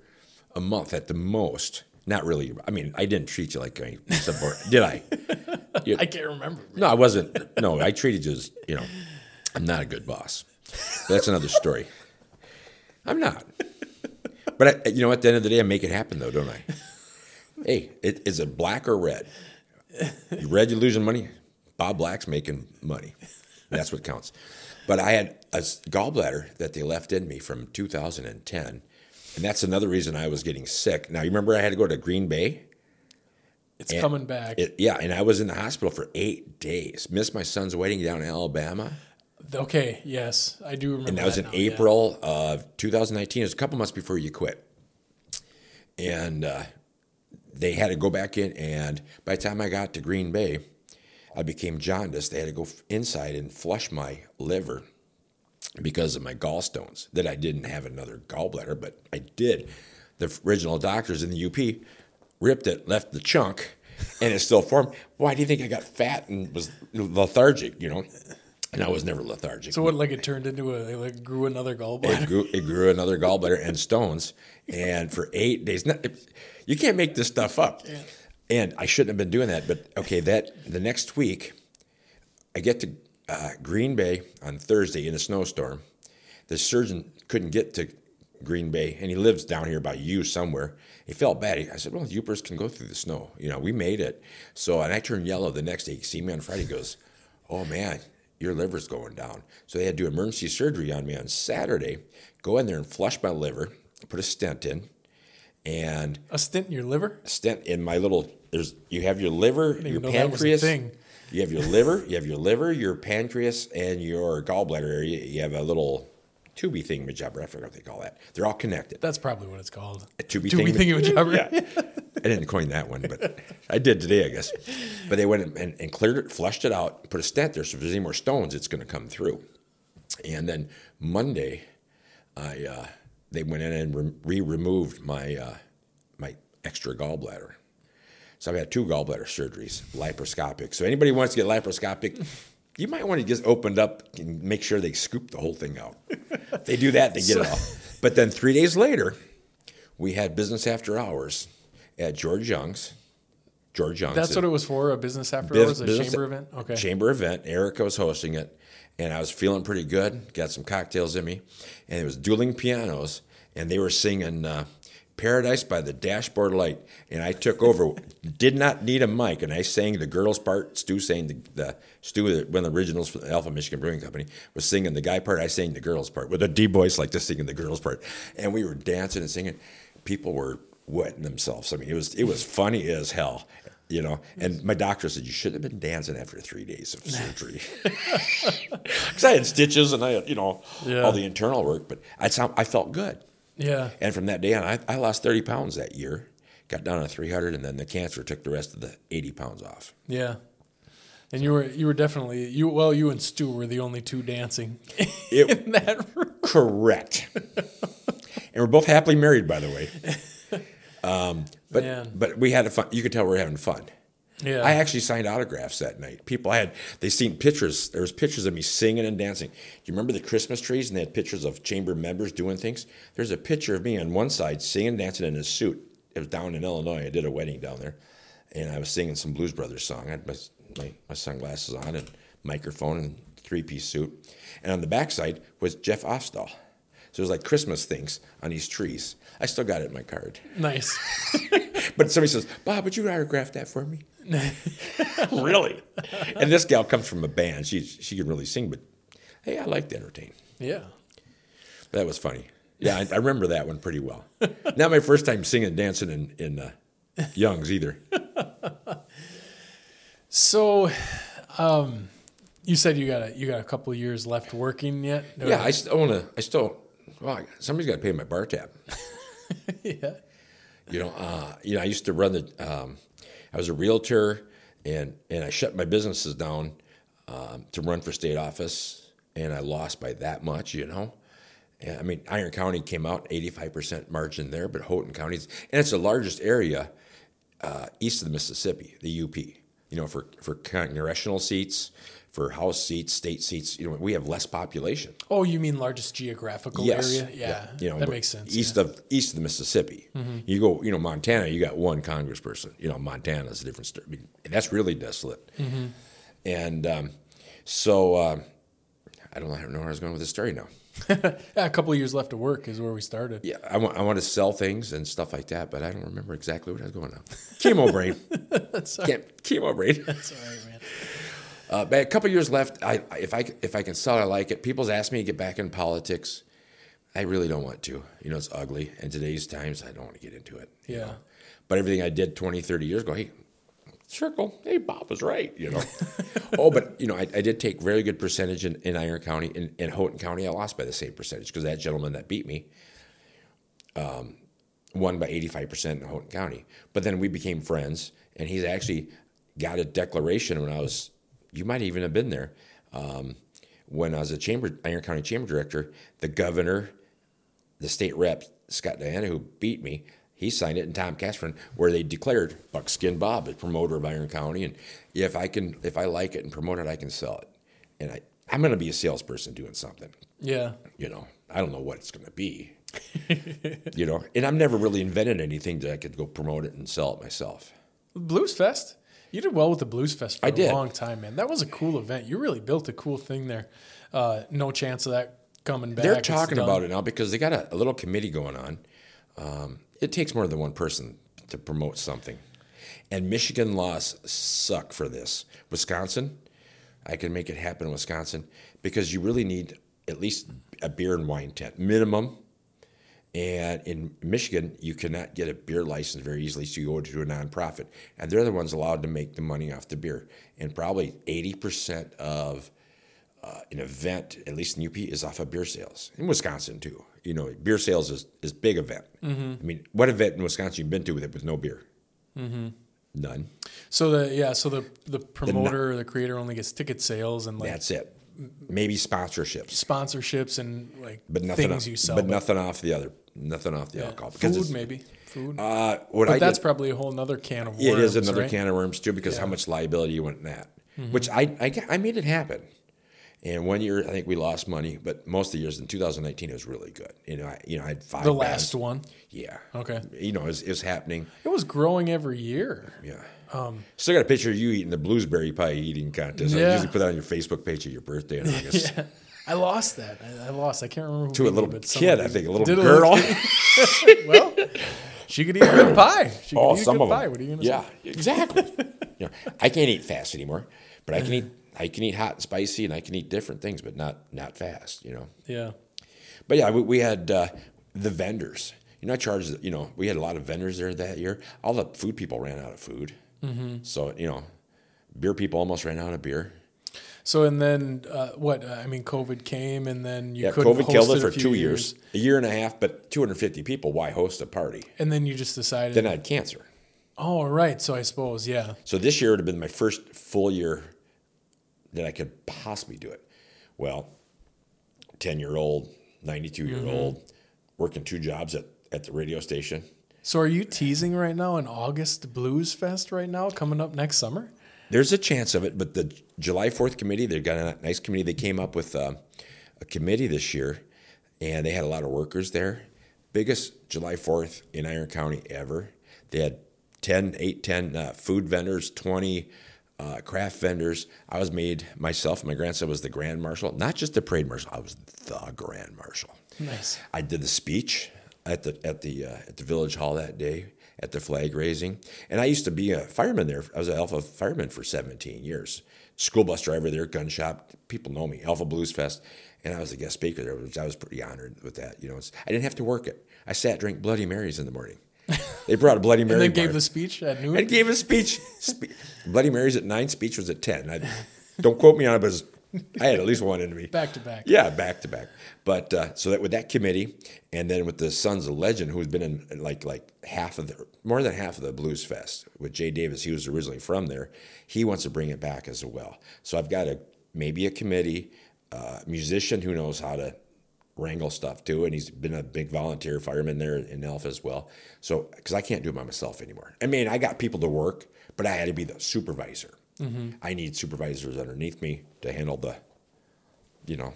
Speaker 2: a month at the most. Not really. I mean, I didn't treat you like a subordinate, did I? [LAUGHS]
Speaker 1: I can't remember.
Speaker 2: No, I wasn't. No, I treated you as you know. I'm not a good boss. But that's another story. I'm not. But I, you know, at the end of the day, I make it happen, though, don't I? [LAUGHS] Hey, it, is it black or red? You red, you're losing money. Bob Black's making money. That's what counts. But I had a gallbladder that they left in me from 2010, and that's another reason I was getting sick. Now, you remember I had to go to Green Bay?
Speaker 1: It's coming back.
Speaker 2: It, yeah, and I was in the hospital for eight days. Missed my son's wedding down in Alabama.
Speaker 1: Okay, yes, I do remember.
Speaker 2: And that was in
Speaker 1: now, yeah.
Speaker 2: April of 2019. It was a couple months before you quit. And uh, they had to go back in. And by the time I got to Green Bay, I became jaundiced. They had to go inside and flush my liver because of my gallstones. That I didn't have another gallbladder, but I did. The original doctors in the UP ripped it, left the chunk, and it still formed. Why do you think I got fat and was lethargic? You know, and I was never lethargic.
Speaker 1: So what? Like it turned into a like grew another gallbladder?
Speaker 2: it grew, it grew another gallbladder and stones, and for eight days, not, you can't make this stuff up. And I shouldn't have been doing that, but okay. That the next week, I get to uh, Green Bay on Thursday in a snowstorm. The surgeon couldn't get to Green Bay, and he lives down here by you somewhere. He felt bad. He- I said, "Well, Yoopers can go through the snow. You know, we made it." So, and I turned yellow the next day. He see me on Friday. He goes, "Oh man, your liver's going down." So they had to do emergency surgery on me on Saturday. Go in there and flush my liver, put a stent in, and
Speaker 1: a stent in your liver.
Speaker 2: A stent in my little. There's you have your liver, your
Speaker 1: even know that was a
Speaker 2: pancreas.
Speaker 1: thing.
Speaker 2: You have your liver, you have your liver, your pancreas, and your gallbladder area. You have a little tubey thing, majabber. I forget what they call that. They're all connected.
Speaker 1: That's probably what it's called.
Speaker 2: A tubey
Speaker 1: To be
Speaker 2: thing-
Speaker 1: jobber. [LAUGHS]
Speaker 2: Yeah. I didn't coin that one, but I did today, I guess. But they went and, and cleared it, flushed it out, put a stent there. So if there's any more stones, it's going to come through. And then Monday, I uh, they went in and re removed my uh, my extra gallbladder. So I've had two gallbladder surgeries, laparoscopic. So anybody wants to get laparoscopic, you might want to just open it up and make sure they scoop the whole thing out. If they do that, they get it all. But then three days later, we had business after hours at George Young's. George Young's.
Speaker 1: That's what it was for. A business after
Speaker 2: Bus-
Speaker 1: hours, a
Speaker 2: business-
Speaker 1: chamber event. Okay.
Speaker 2: Chamber event. Erica was hosting it, and I was feeling pretty good. Got some cocktails in me, and it was dueling pianos, and they were singing uh, "Paradise" by the Dashboard Light, and I took over. [LAUGHS] did not need a mic, and I sang the girls' part. Stu sang the, the Stu, one of the originals from the Alpha Michigan Brewing Company, was singing the guy part. I sang the girls' part with a deep voice like this, singing the girls' part, and we were dancing and singing. People were wetting themselves. I mean, it was it was funny as hell, you know. And my doctor said you shouldn't have been dancing after three days of surgery, [LAUGHS] because I had stitches and I had you know
Speaker 1: Yeah.
Speaker 2: all the internal work, but I sound, I felt good.
Speaker 1: Yeah.
Speaker 2: And from that day on, I, I lost thirty pounds that year, got down to three hundred, and then the cancer took the rest of the eighty pounds off.
Speaker 1: Yeah. And you were you were definitely you well you and Stu were the only two dancing
Speaker 2: It- [LAUGHS]
Speaker 1: in that room.
Speaker 2: Correct. and we're both happily married, by the way. [LAUGHS] Um, but
Speaker 1: Man.
Speaker 2: but we had a fun. You could tell we are having fun.
Speaker 1: Yeah.
Speaker 2: I actually signed autographs that night. People I had they seen pictures. There was pictures of me singing and dancing. Do you remember the Christmas trees and they had pictures of chamber members doing things? There's a picture of me on one side singing, dancing in a suit. It was down in Illinois. I did a wedding down there, and I was singing some Blues Brothers song. I had my my, my sunglasses on and microphone and three piece suit. And on the backside was Jeff Ostall. So it was like Christmas things on these trees. I still got it in my card.
Speaker 1: nice. [LAUGHS]
Speaker 2: But somebody says, Bob, would you autograph that for me? [LAUGHS] really? And this gal comes from a band. She she can really sing, but hey, I like to entertain.
Speaker 1: Yeah.
Speaker 2: But That was funny. Yeah, I, I remember that one pretty well. Not my first time singing and dancing in in uh, Young's either. [LAUGHS]
Speaker 1: So, um, you said you got a, you got a couple of years left working yet?
Speaker 2: Yeah, I still want to. I still. Well, I- somebody's got to pay my bar tab. [LAUGHS]
Speaker 1: yeah.
Speaker 2: You know, uh, you know, I used to run the. Um, I was a realtor, and and I shut my businesses down um, to run for state office, and I lost by that much. You know, and, I mean, Iron County came out eighty five percent margin there, but Houghton County's and it's the largest area uh, east of the Mississippi, the UP. You know, for for congressional seats, for House seats, state seats. You know, we have less population.
Speaker 1: Oh, you mean largest geographical
Speaker 2: Yes.
Speaker 1: area? Yeah.
Speaker 2: You know,
Speaker 1: that makes sense.
Speaker 2: East of east of the Mississippi, you go. You know, Montana. You got one congressperson. You know, Montana is a different story. I mean, that's really desolate. And um, so um, I don't know. I don't know where I was going with this story now.
Speaker 1: yeah. [LAUGHS] yeah, a couple of years left to work is where we started.
Speaker 2: Yeah, I want I want to sell things and stuff like that, but I don't remember exactly what I was going on. Chemo brain. [LAUGHS] Can't, chemo brain.
Speaker 1: That's all right, man.
Speaker 2: Uh, but a couple years left. I, if I if I can sell, it, I like it. People's asked me to get back in politics. I really don't want to. You know, it's ugly. In today's times, I don't want to get into it.
Speaker 1: Yeah.
Speaker 2: know. But everything I did 20, 30 years ago, hey, circle. Hey, Bob was right. You know. [LAUGHS] oh, but you know, I, I did take very good percentage in, in Iron County. In, in Houghton County, I lost by the same percentage because that gentleman that beat me um, won by 85% in Houghton County. But then we became friends, and he's actually got a declaration when I was you might even have been there. Um, when I was a chamber, Iron County Chamber Director, the governor, the state rep, Scott Dianda, who beat me, he signed it, and Tom Casperson, where they declared Buckskin Bob a promoter of Iron County, and if I can, if I like it and promote it, I can sell it. And I, I'm going to be a salesperson doing something.
Speaker 1: Yeah.
Speaker 2: You know, I don't know what it's going to be. [LAUGHS] you know, and I've never really invented anything that I could go promote it and sell it myself.
Speaker 1: Blues Fest. You did well with the Blues Fest for
Speaker 2: I
Speaker 1: a
Speaker 2: did.
Speaker 1: long time, man. That was a cool event. You really built a cool thing there. Uh, no chance of that coming back.
Speaker 2: They're talking about it now because they got a, a little committee going on. Um, it takes more than one person to promote something. And Michigan laws suck for this. Wisconsin, I can make it happen in Wisconsin because you really need at least a beer and wine tent minimum. And in Michigan, you cannot get a beer license very easily, so you go to a nonprofit, and they're the ones allowed to make the money off the beer. And probably eighty percent of uh, an event, at least in UP, is off of beer sales. In Wisconsin too, you know, beer sales is is big event.
Speaker 1: Mm-hmm.
Speaker 2: I mean, what event in Wisconsin you've been to with it with no beer?
Speaker 1: Mm-hmm.
Speaker 2: None.
Speaker 1: So the yeah, so the the promoter, the creator only gets ticket sales and like
Speaker 2: That's it. Maybe sponsorships,
Speaker 1: sponsorships and like
Speaker 2: but nothing.
Speaker 1: things
Speaker 2: off,
Speaker 1: you sell.
Speaker 2: but nothing off the other. Nothing off the
Speaker 1: yeah.
Speaker 2: alcohol.
Speaker 1: Food maybe food.
Speaker 2: Uh, what
Speaker 1: but
Speaker 2: I
Speaker 1: that's
Speaker 2: did,
Speaker 1: probably a whole nother can of worms.
Speaker 2: It is another
Speaker 1: right?
Speaker 2: can of worms too, because how
Speaker 1: Yeah. Mm-hmm.
Speaker 2: much liability you went in that. Which I, I I made it happen. And one year I think we lost money, but most of the years in 2019 it was really good. You know, I you know I had five.
Speaker 1: The
Speaker 2: bands.
Speaker 1: last one.
Speaker 2: Yeah.
Speaker 1: Okay.
Speaker 2: You know, it was, it was happening.
Speaker 1: It was growing every year.
Speaker 2: Yeah.
Speaker 1: Um,
Speaker 2: Still got a picture of you eating the bluesberry pie eating contest. I
Speaker 1: Yeah.
Speaker 2: usually put that on your Facebook page at your birthday in [LAUGHS] August.
Speaker 1: yeah. I lost that. I, I lost. I can't remember who
Speaker 2: To a
Speaker 1: me,
Speaker 2: little
Speaker 1: but
Speaker 2: kid, I think, a little girl.
Speaker 1: kid. [LAUGHS] well, she could eat good pie. She could
Speaker 2: oh,
Speaker 1: eat
Speaker 2: some
Speaker 1: good
Speaker 2: of them.
Speaker 1: What are you gonna
Speaker 2: yeah,
Speaker 1: say?
Speaker 2: exactly. you know, I can't eat fast anymore, but I can eat. I can eat hot and spicy, and I can eat different things, but not not fast. You know.
Speaker 1: Yeah.
Speaker 2: But yeah, we, we had uh, the vendors. You know, I charged. You know, we had a lot of vendors there that year. All the food people ran out of food, mm-hmm. so you know, beer people almost ran out of beer.
Speaker 1: So and then uh, what? Uh, I mean, COVID came, and then you
Speaker 2: Yeah,
Speaker 1: couldn't
Speaker 2: COVID
Speaker 1: host
Speaker 2: killed it for two years, a year and a half. But 250 people, why host a party?
Speaker 1: and then you just decided.
Speaker 2: Then I had cancer.
Speaker 1: oh, right. So I suppose, yeah.
Speaker 2: So this year would have been my first full year that I could possibly do it. Well, 10 year old, 92 year old, working two jobs at, at the radio station.
Speaker 1: So are you teasing right now an August Blues Fest right now coming up next summer?
Speaker 2: There's a chance of it, but the July 4th committee, they've got a nice committee. They came up with uh, a committee this year, and they had a lot of workers there. Biggest July 4th in Iron County ever. They had 10, 8, 10 uh, food vendors, 20 uh, craft vendors. I was made myself, my grandson was the grand marshal, not just the parade marshal, I was the grand marshal.
Speaker 1: Nice.
Speaker 2: I did the speech at the at the uh, at the village hall that day at the flag raising, and I used to be a fireman there. I was an Alpha fireman for 17 years. School bus driver there, gun shop. People know me. Alpha Blues Fest, and I was a guest speaker there, which I was pretty honored with that. You know, I didn't have to work it. I sat, drank Bloody Marys in the morning. [LAUGHS] They brought a Bloody Mary.
Speaker 1: And gave the speech at noon.
Speaker 2: I gave a speech. Spe- Bloody Mary's at nine. Speech was at ten. I, don't quote me on it, but it was- I had at least one in me. [LAUGHS]
Speaker 1: Back to back.
Speaker 2: Yeah, back to back. But uh, so that with that committee, and then with the Sons of Legend, who's been in like like half of the more than half of the Blues Fest with Jay Davis, he was originally from there. He wants to bring it back as well. So I've got a maybe a committee, uh, musician who knows how to wrangle stuff too, and he's been a big volunteer fireman there in Alpha as well. So because I can't do it by myself anymore. I mean, I got people to work, but I had to be the supervisor. Mm-hmm. I need supervisors underneath me to handle the, you know,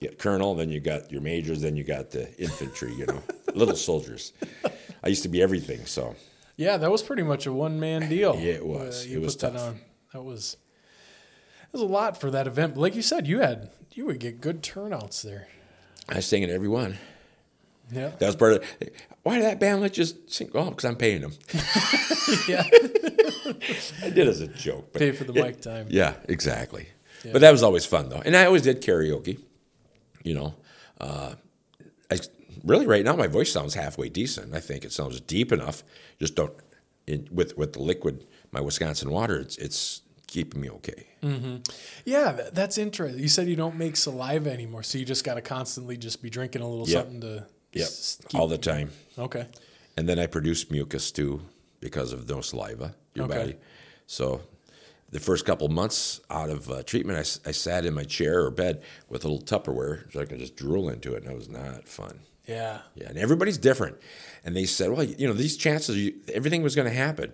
Speaker 2: you colonel, then you got your majors, then you got the infantry, you know, [LAUGHS] little soldiers. I used to be everything, so
Speaker 1: Yeah, that was pretty much a one man deal.
Speaker 2: Yeah, it was.
Speaker 1: you
Speaker 2: It was
Speaker 1: put that
Speaker 2: tough.
Speaker 1: on. That was that was a lot for that event. But like you said, you had you would get good turnouts there.
Speaker 2: I sang in every one.
Speaker 1: Yeah.
Speaker 2: That was part of. Why did that band let you sing? Oh, because I'm paying them. [LAUGHS]
Speaker 1: yeah. [LAUGHS]
Speaker 2: I did as a joke. But
Speaker 1: Pay for the
Speaker 2: it-
Speaker 1: mic time.
Speaker 2: Yeah, exactly.
Speaker 1: Yeah.
Speaker 2: But that was always fun though, and I always did karaoke. You know, uh, I really right now my voice sounds halfway decent. I think it sounds deep enough. Just don't it, with with the liquid, my Wisconsin water. It's it's keeping me okay.
Speaker 1: Yeah, that's interesting. You said you don't make saliva anymore, so you just got to constantly just be drinking a little
Speaker 2: Yep.
Speaker 1: something to
Speaker 2: Yep,
Speaker 1: keep-
Speaker 2: all the time.
Speaker 1: Okay.
Speaker 2: And then I produce mucus too because of no saliva, your
Speaker 1: Okay.
Speaker 2: body. So the first couple months out of uh, treatment, I sat in my chair or bed with a little Tupperware so I could just drool into it, and it was not fun.
Speaker 1: Yeah.
Speaker 2: Yeah, and everybody's different. And they said, well, you know, these chances, you, everything was going to happen.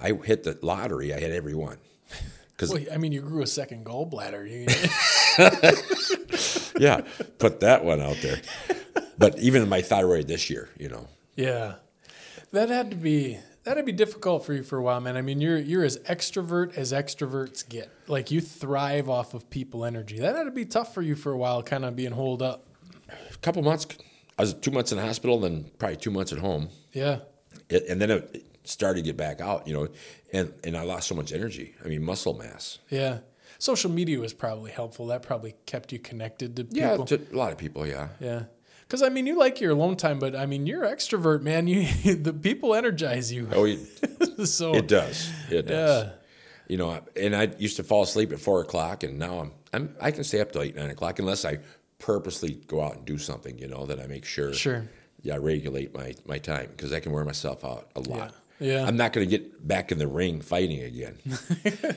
Speaker 2: I hit the lottery. I hit every one. [LAUGHS] Because
Speaker 1: Well, I mean, you grew a second gallbladder. [LAUGHS] [LAUGHS]
Speaker 2: Yeah, put that one out there. But even my thyroid this year, you know,
Speaker 1: yeah. That had to be that'd be difficult for you for a while, man. I mean, you're you're as extrovert as extroverts get. Like you thrive off of people energy. That had to be tough for you for a while, kind of being holed up.
Speaker 2: a couple months. I was two months in the hospital, then probably two months at home,
Speaker 1: Yeah.
Speaker 2: it, and then it started to get back out, you know, and and I lost so much energy. I mean, muscle mass.
Speaker 1: Yeah. Social media was probably helpful. That probably kept you connected to
Speaker 2: Yeah,
Speaker 1: people.
Speaker 2: to a lot of people. Yeah,
Speaker 1: Yeah. Because I mean, you like your alone time, but I mean, you're extrovert, man. You [LAUGHS] the people energize you.
Speaker 2: oh, it, [LAUGHS]
Speaker 1: so
Speaker 2: it does. It does.
Speaker 1: yeah,
Speaker 2: You know, and I used to fall asleep at four o'clock, and now I'm, I'm I can stay up till eight nine o'clock unless I purposely go out and do something. You know that I make sure.
Speaker 1: Sure.
Speaker 2: Yeah, I regulate my my time because I can wear myself out a lot.
Speaker 1: Yeah.
Speaker 2: I'm not going to get back in the ring fighting again.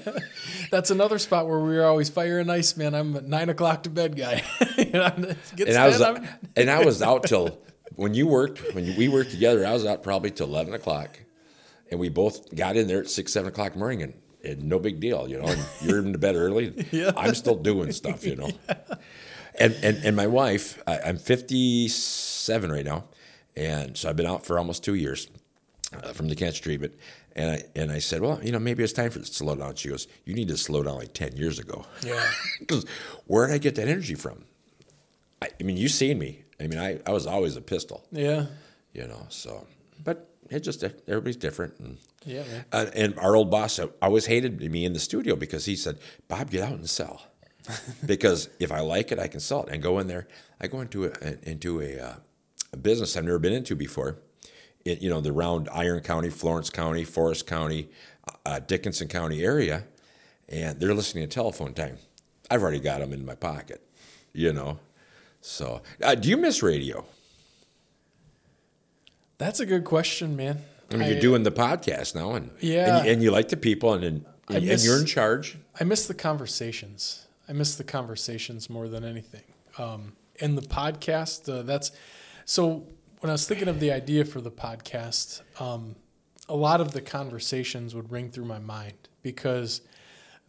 Speaker 2: [LAUGHS]
Speaker 1: that's another spot where we were always fire and ice, man. I'm a nine o'clock to bed guy. [LAUGHS] Get
Speaker 2: and I was
Speaker 1: stand up.
Speaker 2: and I was out till when you worked when we worked together. I was out probably till eleven o'clock, and we both got in there at six seven o'clock in the morning, and, and no big deal, you know. And you're in bed early. [LAUGHS]
Speaker 1: Yeah.
Speaker 2: I'm still doing stuff, you know. And and and my wife, I, I'm 57 right now, and so I've been out for almost two years uh, from the cancer treatment. And I and I said, well, you know, maybe it's time for it to slow down. She goes, you need to slow down like 10 years ago.
Speaker 1: yeah, [LAUGHS]
Speaker 2: Because where did I get that energy from? I, I mean, you seen me. I mean, I, I was always a pistol,
Speaker 1: yeah,
Speaker 2: you know. So, but it just everybody's different. And,
Speaker 1: yeah,
Speaker 2: uh, and our old boss always hated me in the studio because he said, "Bob, get out and sell." [LAUGHS] because if I like it, I can sell it and go in there. I go into a, into a, uh, a business I've never been into before. It, you know, the round Iron County, Florence County, Forest County, uh, Dickinson County area, and they're listening to telephone time. I've already got them in my pocket, you know. So, uh, do you miss radio?
Speaker 1: That's a good question, man.
Speaker 2: I mean,
Speaker 1: I-
Speaker 2: you're doing the podcast now, and
Speaker 1: Yeah.
Speaker 2: and you, and you like the people, and and, and
Speaker 1: miss-
Speaker 2: you're in charge.
Speaker 1: I miss the conversations. I miss the conversations more than anything. Um, and the podcast, uh, that's so when I was thinking of the idea for the podcast, um, a lot of the conversations would ring through my mind because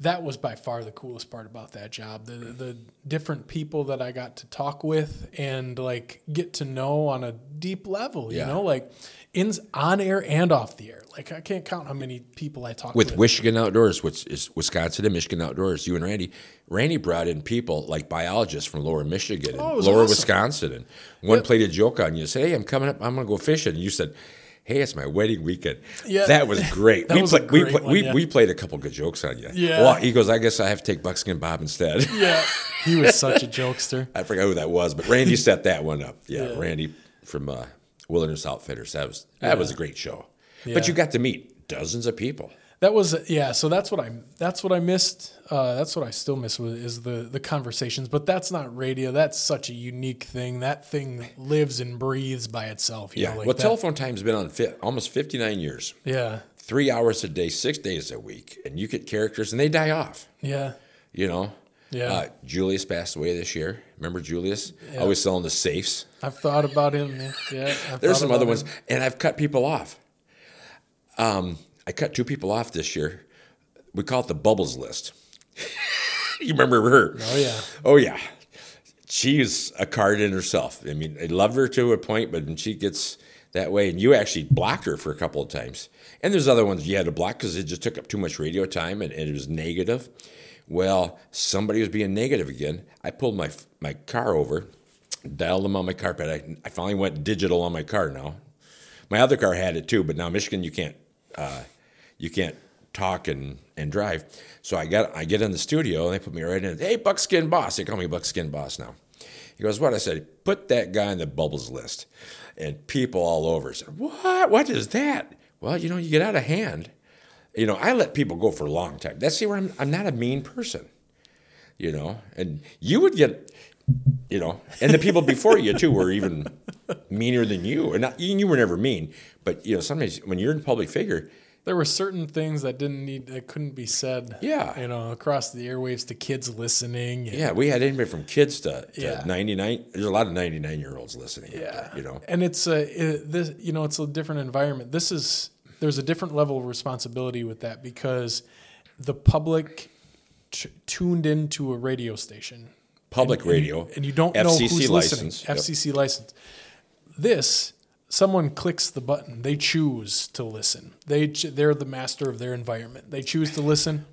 Speaker 1: that was by far the coolest part about that job. The the different people that I got to talk with and like get to know on a deep level, you
Speaker 2: Yeah.
Speaker 1: know, like in on air and off the air. Like I can't count how many people I talked
Speaker 2: with
Speaker 1: with.
Speaker 2: Michigan Outdoors, which is Wisconsin and Michigan Outdoors. You and Randy, Randy brought in people like biologists from Lower Michigan and
Speaker 1: Oh,
Speaker 2: Lower
Speaker 1: awesome.
Speaker 2: Wisconsin, and one
Speaker 1: Yep.
Speaker 2: played a joke on you. Said, "Hey, I'm coming up. I'm going to go fishing." And you said, "Hey, it's my wedding weekend."
Speaker 1: Yeah.
Speaker 2: that was great. [LAUGHS]
Speaker 1: That
Speaker 2: we
Speaker 1: was a
Speaker 2: play- we, play-
Speaker 1: one,
Speaker 2: we,
Speaker 1: yeah.
Speaker 2: we played a couple good jokes on you.
Speaker 1: Yeah.
Speaker 2: Well, he goes, "I guess I have to take Buckskin Bob instead." [LAUGHS]
Speaker 1: Yeah, [LAUGHS] he was such a jokester.
Speaker 2: I forgot who that was, but Randy set that one up. Yeah,
Speaker 1: Yeah.
Speaker 2: Randy from uh, Wilderness Outfitters. That was that was a great show.
Speaker 1: Yeah.
Speaker 2: But you got to meet dozens of people.
Speaker 1: That was yeah. So that's what I that's what I missed. Uh, that's what I still miss was, is the the conversations. But that's not radio. That's such a unique thing. That thing lives and breathes by itself. You
Speaker 2: Yeah.
Speaker 1: know, like
Speaker 2: well,
Speaker 1: that-
Speaker 2: telephone time's been on fi- almost 59 years.
Speaker 1: Yeah,
Speaker 2: Three hours a day, six days a week. And you get characters and they die off,
Speaker 1: yeah,
Speaker 2: you know?
Speaker 1: Yeah.
Speaker 2: Uh, Julius passed away this year. Remember Julius?
Speaker 1: Yeah.
Speaker 2: Always selling the safes.
Speaker 1: I've thought about him. Yeah, I've
Speaker 2: There's some other
Speaker 1: about
Speaker 2: ones. And I've cut people off. Um, I cut two people off this year. We call it the bubbles list. [LAUGHS] you remember her?
Speaker 1: Oh yeah,
Speaker 2: Oh yeah, she's a card in herself. I mean, I love her to a point, but when she gets that way, and you actually blocked her for a couple of times. And there's other ones you had to block because it just took up too much radio time and, and it was negative. Well, somebody was being negative again. I pulled my my car over, dialed them on my carpet. I, I finally went digital on my car now. My other car had it too, but now Michigan you can't uh, you can't talk and, and drive. So I got I get in the studio and they put me right in. Hey, Buckskin Boss. They call me Buckskin Boss now. He goes, what? I said, put that guy on the bubbles list. And people all over said, what? What is that? Well, you know, you get out of hand. You know, I let people go for a long time. That's see where I'm. I'm not a mean person. You know, and you would get, you know, and the people before you too were even meaner than you. And not, you were never mean, but you know, sometimes when you're in public figure,
Speaker 1: there were certain things that didn't need that couldn't be said.
Speaker 2: Yeah.
Speaker 1: you know, across the airwaves to kids listening. and-
Speaker 2: Yeah, we had anybody from kids to, to
Speaker 1: Yeah.
Speaker 2: 99. There's a lot of 99 year olds listening.
Speaker 1: Yeah,
Speaker 2: you know.
Speaker 1: and it's a it, this you know it's a different environment. This is there's a different level of responsibility with that because the public t- tuned into a radio station,
Speaker 2: Public
Speaker 1: and
Speaker 2: radio.
Speaker 1: you, and you don't know who's
Speaker 2: license.
Speaker 1: listening. FCC license. This someone clicks the button. They choose to listen. They they're the master of their environment. They choose to listen,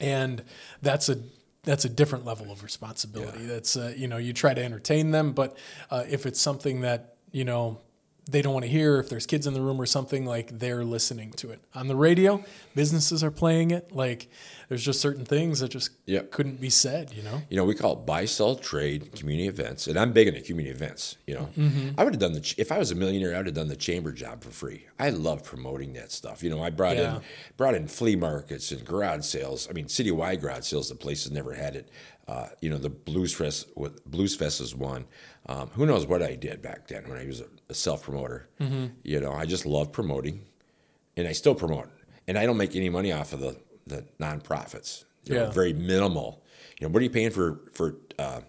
Speaker 1: and that's a that's a different level of responsibility. That's uh, you know you try to entertain them, but uh, if it's something that you know they don't want to hear, if there's kids in the room or something, like they're listening to it on the radio. Businesses are playing it. Like there's just certain things that just
Speaker 2: Yep.
Speaker 1: couldn't be said. You know.
Speaker 2: You know, we call it buy, sell, trade, community events, and I'm big into community events. You know,
Speaker 1: Mm-hmm.
Speaker 2: I would have done the if I was a millionaire, I would have done the chamber job for free. I love promoting that stuff. You know, I brought
Speaker 1: Yeah.
Speaker 2: in brought in flea markets and garage sales. I mean, citywide garage sales. The places never had it. Uh, you know, the blues fest blues fest is one. Um, who knows what I did back then when I was a, self promoter?
Speaker 1: Mm-hmm.
Speaker 2: You know, I just love promoting, and I still promote. And I don't make any money off of the the nonprofits. You know,
Speaker 1: Yeah.
Speaker 2: very minimal. You know, what are you paying for for uh,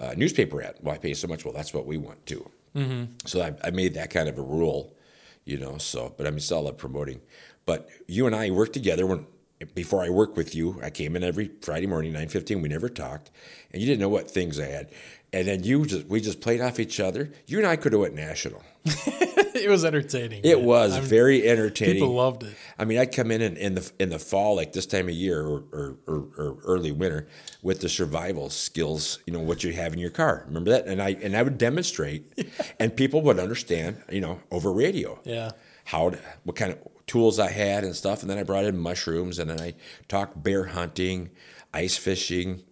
Speaker 2: uh, newspaper ad? Well, I pay so much. Well, that's what we want too. Mm-hmm. So I, I made that kind of a rule, you know. So, but I'm still love promoting. But you and I worked together when before I worked with you. I came in every Friday morning, nine fifteen. We never talked, and you didn't know what things I had. And then you just we just played off each other. You and I could have went national. [LAUGHS]
Speaker 1: it was entertaining.
Speaker 2: It
Speaker 1: man.
Speaker 2: was
Speaker 1: I'm-
Speaker 2: very entertaining.
Speaker 1: People loved it.
Speaker 2: I mean, I'd come in, in in the in the fall, like this time of year, or, or, or, or early winter, with the survival skills. You know what you have in your car. Remember that? And I and I would demonstrate, [LAUGHS] and people would understand. You know, over radio.
Speaker 1: Yeah.
Speaker 2: How to, what kind of tools I had and stuff, and then I brought in mushrooms, and then I talked bear hunting, ice fishing.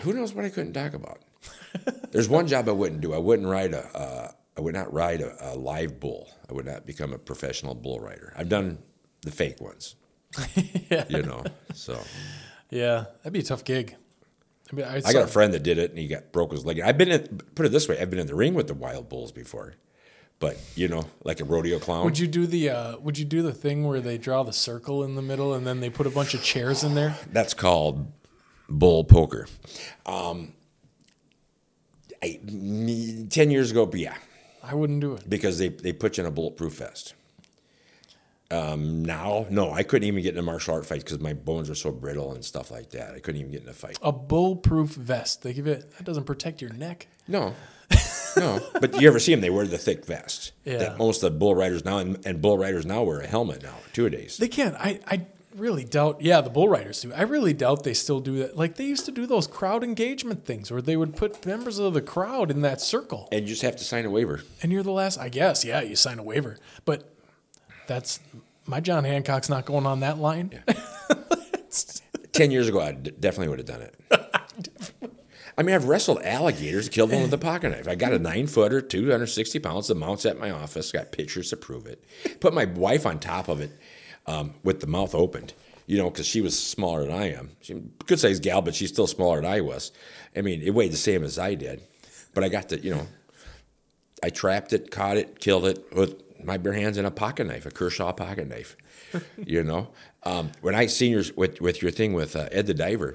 Speaker 2: Who knows what I couldn't talk about? [LAUGHS] There's one job I wouldn't do. I wouldn't ride a. Uh, I would not ride a, a live bull. I would not become a professional bull rider. I've done the fake ones. [LAUGHS] You know. So
Speaker 1: Yeah, that'd be a tough gig. I mean, I,
Speaker 2: I got a friend that did it, and he got broke his leg. I've been in. Put it this way: I've been in the ring with the wild bulls before, but you know, like a rodeo clown.
Speaker 1: Would you do the uh, Would you do the thing where they draw the circle in the middle and then they put a bunch of chairs in there?
Speaker 2: That's called bull poker. Um, I, ten years ago, yeah,
Speaker 1: I wouldn't do it.
Speaker 2: because they they put you in a bulletproof vest. Um, now, no, I couldn't even get in a martial art fight because my bones are so brittle and stuff like that. I couldn't even get in a fight.
Speaker 1: A bulletproof vest. They give it. That doesn't protect your neck.
Speaker 2: No, [LAUGHS] no. But you ever see them? They wear the thick vests.
Speaker 1: Yeah.
Speaker 2: That most of the bull riders now, and, and bull riders now wear a helmet now, two days.
Speaker 1: They can't. I. I really doubt. Yeah, the bull riders do. I really doubt they still do that. Like they used to do those crowd engagement things where they would put members of the crowd in that circle,
Speaker 2: And you just have to sign a waiver.
Speaker 1: and you're the last. I guess. Yeah, you sign a waiver, but that's my John Hancock's not going on that line. [LAUGHS]
Speaker 2: Ten years ago, I d- definitely would have done it. [LAUGHS] I mean, I've wrestled alligators, killed them with a pocket knife. I got a nine footer, 260 pounds. The mount's at my office. Got pictures to prove it. Put my wife on top of it um, with the mouth opened, you know, because she was smaller than I am. She good sized gal, but she's still smaller than I was. I mean, it weighed the same as I did, but I got to, you know, I trapped it, caught it, killed it with my bare hands and a pocket knife, a Kershaw pocket knife. [LAUGHS] you know, um, when I seen yours with with your thing with uh, Ed the diver,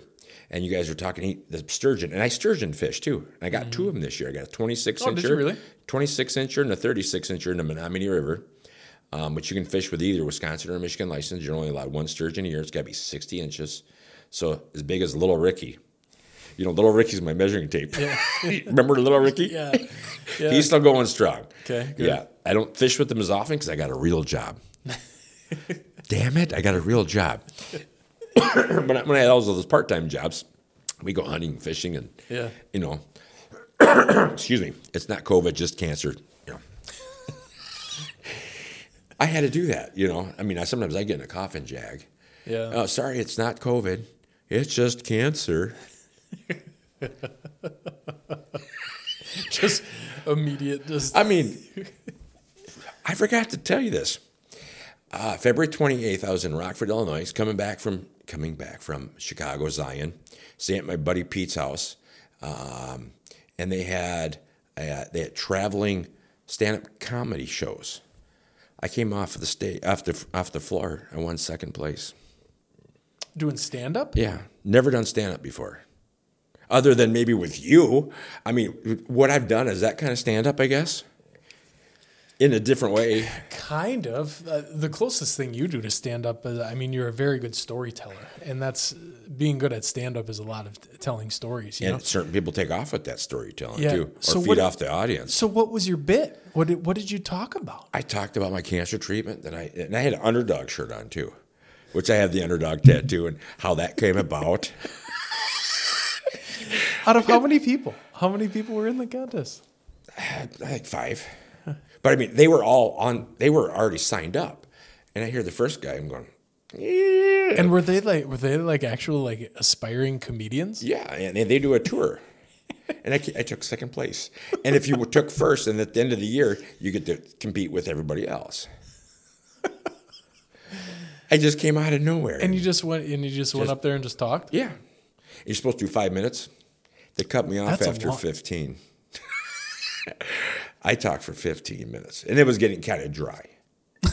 Speaker 2: and you guys were talking he, the sturgeon, and I sturgeon fish too. And I got two of them this year. I got a 26
Speaker 1: Oh,
Speaker 2: incher,
Speaker 1: really?
Speaker 2: 26 incher, and a 36 incher in the Menominee River. Um, which you can fish with either Wisconsin or Michigan license. You're only allowed one sturgeon a year. It's got to be 60 inches, so as big as Little Ricky. You know, Little Ricky's my measuring tape. [LAUGHS] Remember Little Ricky?
Speaker 1: yeah. Yeah. [LAUGHS]
Speaker 2: He's still going strong.
Speaker 1: Okay, good.
Speaker 2: Yeah. I don't fish with them as often because I got a real job. [LAUGHS] Damn it. I got a real job. [COUGHS] when, I, when I had all those part time jobs, we go hunting, fishing, and,
Speaker 1: Yeah.
Speaker 2: you know, [COUGHS] excuse me, it's not COVID, just cancer. You know. [LAUGHS] I had to do that, you know. I mean, I, sometimes I get in a coffin jag.
Speaker 1: Yeah.
Speaker 2: Oh, sorry, it's not COVID. It's just cancer. [LAUGHS]
Speaker 1: just immediate. Just
Speaker 2: I mean, I forgot to tell you this. Uh, February 28th, I was in Rockford, Illinois, coming back from coming back from Chicago, Zion, staying at my buddy Pete's house, um, and they had uh, they had traveling stand-up comedy shows. I came off of the stage, off the off the floor. I won second place.
Speaker 1: Doing stand up?
Speaker 2: Yeah, never done stand up before, other than maybe with you. I mean, what I've done is that kind of stand up, I guess, in a different way.
Speaker 1: Kind of. Uh, the closest thing you do to stand up is, I mean, you're a very good storyteller, and that's being good at stand up is a lot of t- telling stories. You
Speaker 2: And
Speaker 1: know.
Speaker 2: certain people take off with that storytelling
Speaker 1: Yeah.
Speaker 2: too, or
Speaker 1: So
Speaker 2: feed
Speaker 1: what-
Speaker 2: off the audience.
Speaker 1: So, what was your bit? What did What did you talk about?
Speaker 2: I talked about my cancer treatment, that I and I had an underdog shirt on too, which I have the underdog tattoo, and how that came about. [LAUGHS]
Speaker 1: Out of how many people? How many people were in the contest?
Speaker 2: I think five, but I mean they were all on. They were already signed up, and I hear the first guy. I'm going, yeah,
Speaker 1: And were they like were they like actual like aspiring comedians?
Speaker 2: yeah, and they do a tour. And I, I took second place. And if you [LAUGHS] took first, and at the end of the year, you get to compete with everybody else. I just came out of nowhere.
Speaker 1: And you just went and you just, went up there and just talked.
Speaker 2: Yeah. You're supposed to do five minutes. They cut me off
Speaker 1: That's
Speaker 2: after 15. [LAUGHS] I talked for 15 minutes and it was getting kind of dry. [LAUGHS]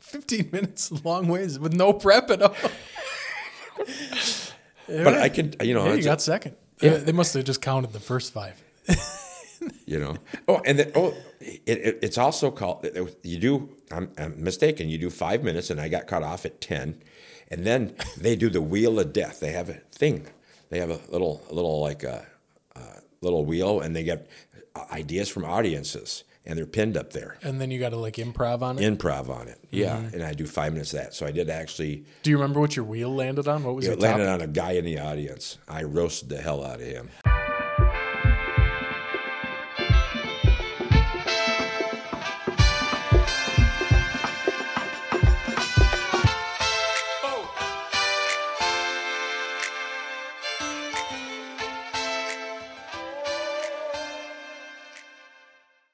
Speaker 1: Fifteen minutes, long ways with no prep at all. [LAUGHS]
Speaker 2: But I can, you know,
Speaker 1: Hey, you got second.
Speaker 2: Yeah.
Speaker 1: They must have just counted the first five.
Speaker 2: you know. Oh, and then, oh, it, it, it's also called, you do, I'm, I'm mistaken, you do five minutes and I got cut off at 10. And then they do the wheel of death. They have a thing. They have a little, a little like a, a little wheel and they get Uh, ideas from audiences and they're pinned up there.
Speaker 1: And then you got to like improv on it.
Speaker 2: improv on it. Yeah, mm-hmm. and I do five minutes of that. So I did actually.
Speaker 1: Do you remember what your wheel landed on? What was
Speaker 2: It
Speaker 1: your
Speaker 2: landed
Speaker 1: topic?
Speaker 2: on a guy in the audience. I roasted the hell out of him.